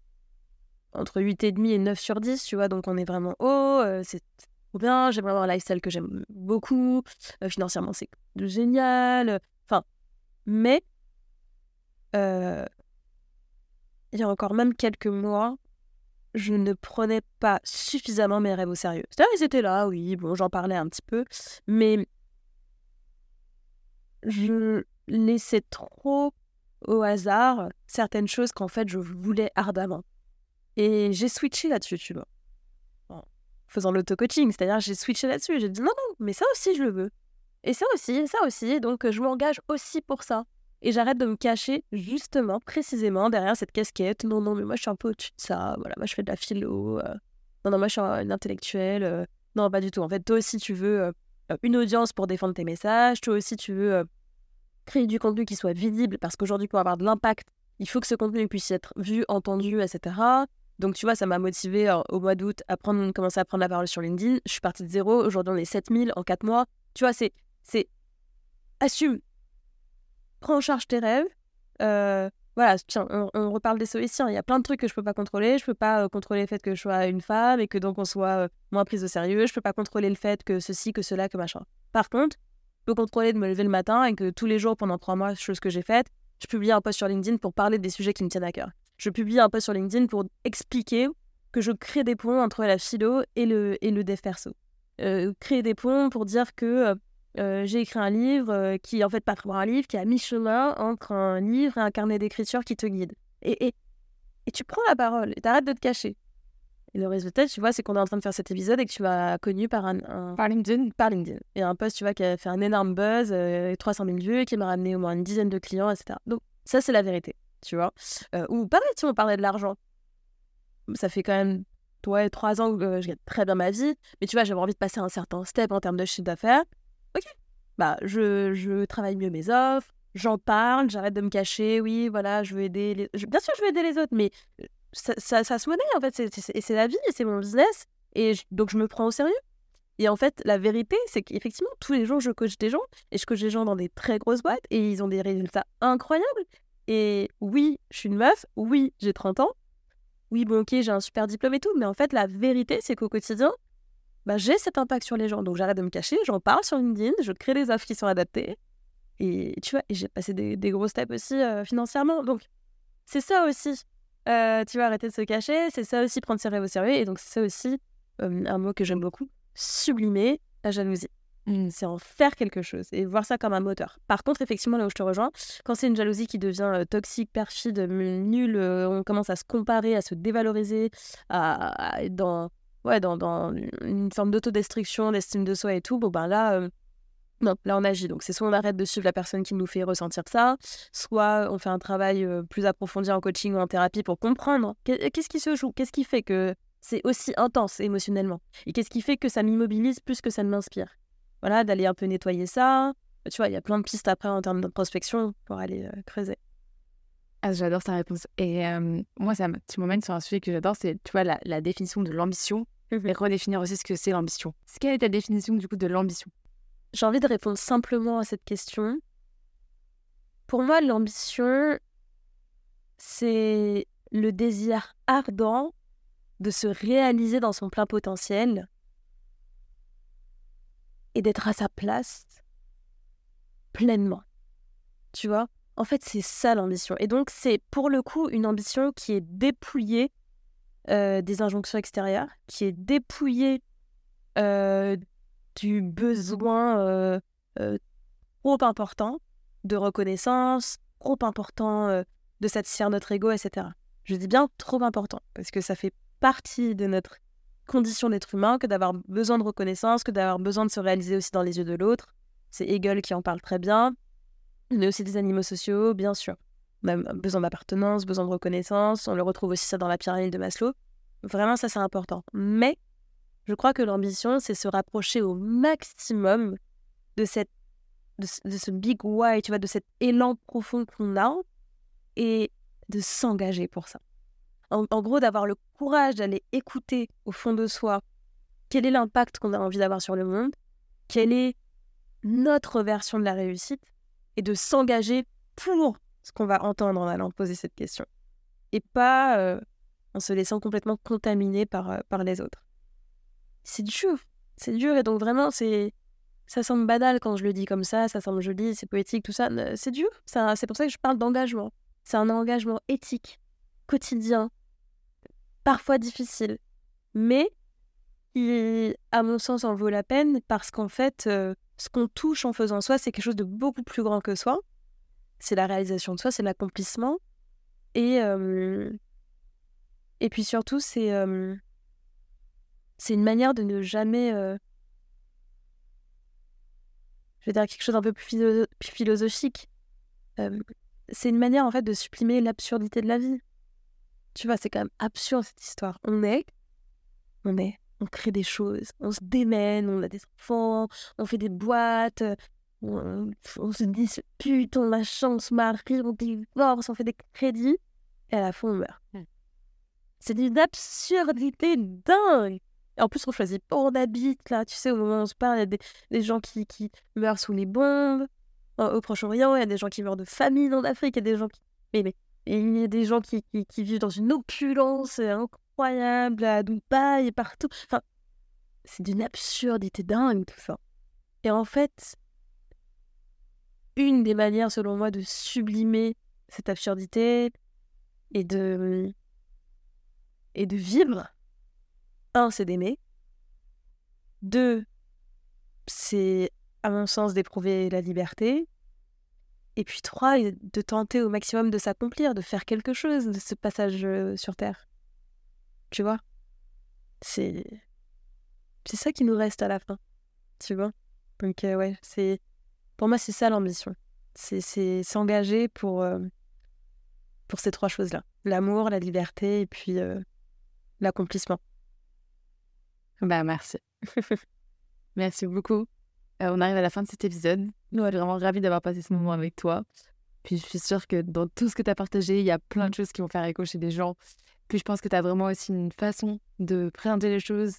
entre 8,5 et 9 sur 10, tu vois. Donc, on est vraiment haut. c'est trop bien. J'ai vraiment un lifestyle que j'aime beaucoup. financièrement, c'est génial. Enfin, mais euh, il y a encore même quelques mois, je ne prenais pas suffisamment mes rêves au sérieux. C'est-à-dire, ils étaient là, oui, bon, j'en parlais un petit peu, mais je laissais trop au hasard certaines choses qu'en fait je voulais ardemment. Et j'ai switché là-dessus, tu vois. En faisant l'auto-coaching, c'est-à-dire j'ai switché là-dessus. J'ai dit non, non, mais ça aussi je le veux. Et ça aussi, ça aussi, donc je m'engage aussi pour ça. Et j'arrête de me cacher justement, précisément derrière cette casquette. Non, non, mais moi je suis un peu au-dessus de ça. Voilà, moi je fais de la philo. Euh. Non, non, moi je suis une intellectuelle. Euh. Non, pas du tout. En fait, toi aussi tu veux euh, une audience pour défendre tes messages. Toi aussi tu veux créer du contenu qui soit visible parce qu'aujourd'hui, pour avoir de l'impact, il faut que ce contenu puisse être vu, entendu, etc. Donc, tu vois, ça m'a motivé au mois d'août à commencer à prendre la parole sur LinkedIn. Je suis partie de zéro. Aujourd'hui, on est 7000 en 4 mois. Tu vois, c'est c'est assume, prends en charge tes rêves. Euh, voilà, tiens, on, reparle des sollicitants. Il y a plein de trucs que je peux pas contrôler. Je peux pas euh, contrôler le fait que je sois une femme et que donc on soit euh, moins prise au sérieux. Je peux pas contrôler le fait que ceci, que cela, que machin. Par contre, je peux contrôler de me lever le matin et que tous les jours pendant trois mois, chose que j'ai faite, je publie un post sur LinkedIn pour parler des sujets qui me tiennent à cœur. Je publie un post sur LinkedIn pour expliquer que je crée des ponts entre la philo et le, et le dev perso. créer des ponts pour dire que euh, j'ai écrit un livre euh, qui, en fait, pas trop un livre, qui a mi-chemin entre un livre et un carnet d'écriture qui te guide. Et, et, et tu prends la parole et t'arrêtes de te cacher. Et le résultat, tu vois, c'est qu'on est en train de faire cet épisode et que tu m'as connu par un, Par LinkedIn Par LinkedIn. Et un post, tu vois, qui a fait un énorme buzz, euh, 300 000 vues, qui m'a ramené au moins une dizaine de clients, etc. Donc, ça, c'est la vérité, tu vois. Euh, ou pareil, si on parlait de l'argent. Ça fait quand même ouais, trois ans, je gagne très bien ma vie, mais tu vois, j'avais envie de passer un certain step en termes de chiffre d'affaires. Ok, bah, je, je travaille mieux mes offres, j'en parle, j'arrête de me cacher, oui, voilà, je veux aider les... Bien sûr, je veux aider les autres, mais ça, ça, ça se monnaie, en fait, c'est la vie, c'est mon business, et donc je me prends au sérieux. Et en fait, la vérité, c'est qu'effectivement, tous les jours, je coach des gens, et je coach des gens dans des très grosses boîtes, et ils ont des résultats incroyables. Et oui, je suis une meuf, oui, j'ai 30 ans, oui, bon, ok, j'ai un super diplôme et tout, mais en fait, la vérité, c'est qu'au quotidien, bah, j'ai cet impact sur les gens. Donc, j'arrête de me cacher, j'en parle sur LinkedIn, je crée des offres qui sont adaptées. Et tu vois, j'ai passé des, gros steps aussi euh, financièrement. Donc, c'est ça aussi. Euh, tu vois, arrêter de se cacher, c'est ça aussi prendre ses rêves au sérieux. Et donc, c'est ça aussi euh, un mot que j'aime beaucoup sublimer la jalousie. Mmh. C'est en faire quelque chose et voir ça comme un moteur. Par contre, effectivement, là où je te rejoins, quand c'est une jalousie qui devient toxique, perfide, nulle, on commence à se comparer, à se dévaloriser, à, être dans, ouais, dans, une forme d'autodestruction, d'estime de soi et tout, bon ben là, non, là on agit. Donc c'est soit on arrête de suivre la personne qui nous fait ressentir ça, soit on fait un travail plus approfondi en coaching ou en thérapie pour comprendre qu'est-ce qui se joue, qu'est-ce qui fait que c'est aussi intense émotionnellement, et qu'est-ce qui fait que ça m'immobilise plus que ça ne m'inspire voilà, d'aller un peu nettoyer ça. Tu vois, il y a plein de pistes après en termes de prospection pour aller euh, creuser. Ah, j'adore ta réponse. Et moi, ça tu m'emmènes sur un sujet que j'adore, c'est tu vois la, la définition de l'ambition mmh et redéfinir aussi ce que c'est l'ambition. Quelle est ta définition du coup de l'ambition? J'ai envie de répondre simplement à cette question. Pour moi, l'ambition, c'est le désir ardent de se réaliser dans son plein potentiel et d'être à sa place pleinement. Tu vois? En fait, c'est ça l'ambition. Et donc, c'est pour le coup une ambition qui est dépouillée euh, des injonctions extérieures, qui est dépouillée euh, du besoin euh, trop important de reconnaissance, trop important de satisfaire notre ego, etc. Je dis bien trop important, parce que ça fait partie de notre condition d'être humain que d'avoir besoin de reconnaissance, que d'avoir besoin de se réaliser aussi dans les yeux de l'autre. C'est Hegel qui en parle très bien. On aussi des animaux sociaux, bien sûr. On a besoin d'appartenance, besoin de reconnaissance. On le retrouve aussi ça dans la pyramide de Maslow. Vraiment, ça, c'est important. Mais je crois que l'ambition, c'est se rapprocher au maximum de, cette, de, ce big why, tu vois, de cet élan profond qu'on a et de s'engager pour ça en, gros, d'avoir le courage d'aller écouter au fond de soi quel est l'impact qu'on a envie d'avoir sur le monde, quelle est notre version de la réussite, et de s'engager pour ce qu'on va entendre en allant poser cette question. Et pas euh, en se laissant complètement contaminer par, euh, par les autres. C'est dur, c'est dur, et donc vraiment, c'est ça semble banal quand je le dis comme ça, ça semble joli, c'est poétique, tout ça. C'est dur, c'est pour ça que je parle d'engagement. C'est un engagement éthique, quotidien, parfois difficile, mais à mon sens, en vaut la peine parce qu'en fait, euh, ce qu'on touche en faisant soi, c'est quelque chose de beaucoup plus grand que soi. C'est la réalisation de soi, c'est l'accomplissement. Et, euh, et puis surtout, c'est euh, c'est une manière de ne jamais. je vais dire quelque chose d'un peu plus philosophique. c'est une manière en fait de supprimer l'absurdité de la vie. Tu vois, c'est quand même absurde cette histoire. On est, on est, on crée des choses, on se démène, on a des enfants, on fait des boîtes, on, se dit putain, la chance, marie, on divorce, on fait des crédits, et à la fin on meurt. Hmm. C'est une absurdité dingue. En plus, on choisit pas où on habite, là. Tu sais, au moment où on se parle, il y a des, gens qui, qui, meurent sous les bombes. Au Proche-Orient, il y a des gens qui meurent de famine en Afrique, il y a des gens qui. Mais, mais il y a des gens qui, qui, vivent dans une opulence incroyable à Dubaï et partout. Enfin, c'est d'une absurdité dingue tout ça. Et en fait, une des manières, selon moi, de sublimer cette absurdité et de, et de vivre, un, c'est d'aimer. Deux, c'est, à mon sens, d'éprouver la liberté. Et puis trois, de tenter au maximum de s'accomplir, de faire quelque chose de ce passage euh, sur Terre. Tu vois? C'est c'est ça qui nous reste à la fin. Tu vois? Donc euh, ouais, c'est pour moi c'est ça l'ambition. C'est s'engager pour euh, pour ces trois choses-là l'amour, la liberté et puis l'accomplissement. Bah, merci. merci beaucoup. Euh, on arrive à la fin de cet épisode. Nous, on est vraiment ravis d'avoir passé ce moment avec toi. Puis je suis sûre que dans tout ce que tu as partagé, il y a plein de choses qui vont faire écho chez des gens. Puis je pense que tu as vraiment aussi une façon de présenter les choses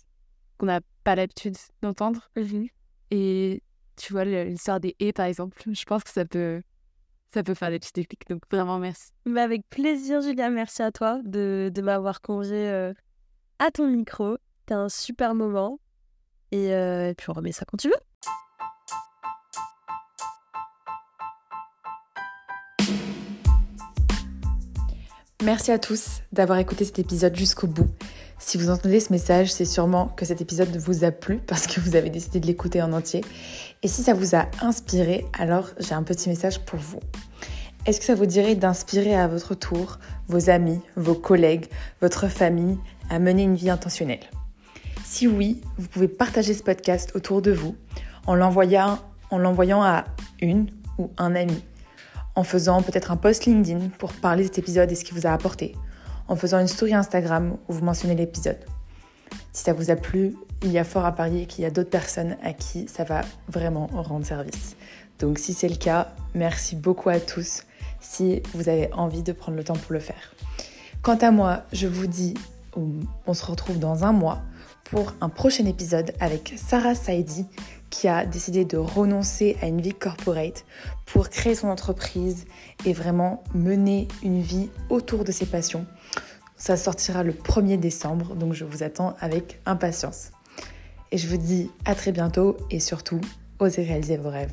qu'on n'a pas l'habitude d'entendre. Mmh Et tu vois, l'histoire des et, par exemple, je pense que ça peut, ça peut faire des petits déclics. Donc vraiment, merci. Bah avec plaisir, Julia. Merci à toi de, de m'avoir convié euh, à ton micro. C'était un super moment. Et, euh, et puis on remet ça quand tu veux. Merci à tous d'avoir écouté cet épisode jusqu'au bout. Si vous entendez ce message, c'est sûrement que cet épisode vous a plu parce que vous avez décidé de l'écouter en entier. Et si ça vous a inspiré, alors j'ai un petit message pour vous. Est-ce que ça vous dirait d'inspirer à votre tour vos amis, vos collègues, votre famille à mener une vie intentionnelle? Si oui, vous pouvez partager ce podcast autour de vous en l'envoyant, en l'envoyant à une ou un ami en faisant peut-être un post LinkedIn pour parler de cet épisode et ce qu'il vous a apporté, en faisant une story Instagram où vous mentionnez l'épisode. Si ça vous a plu, il y a fort à parier qu'il y a d'autres personnes à qui ça va vraiment rendre service. Donc si c'est le cas, merci beaucoup à tous si vous avez envie de prendre le temps pour le faire. Quant à moi, je vous dis, on se retrouve dans un mois pour un prochain épisode avec Sarah Saidi qui a décidé de renoncer à une vie corporate pour créer son entreprise et vraiment mener une vie autour de ses passions. Ça sortira le 1er décembre, donc je vous attends avec impatience. Et je vous dis à très bientôt et surtout, osez réaliser vos rêves.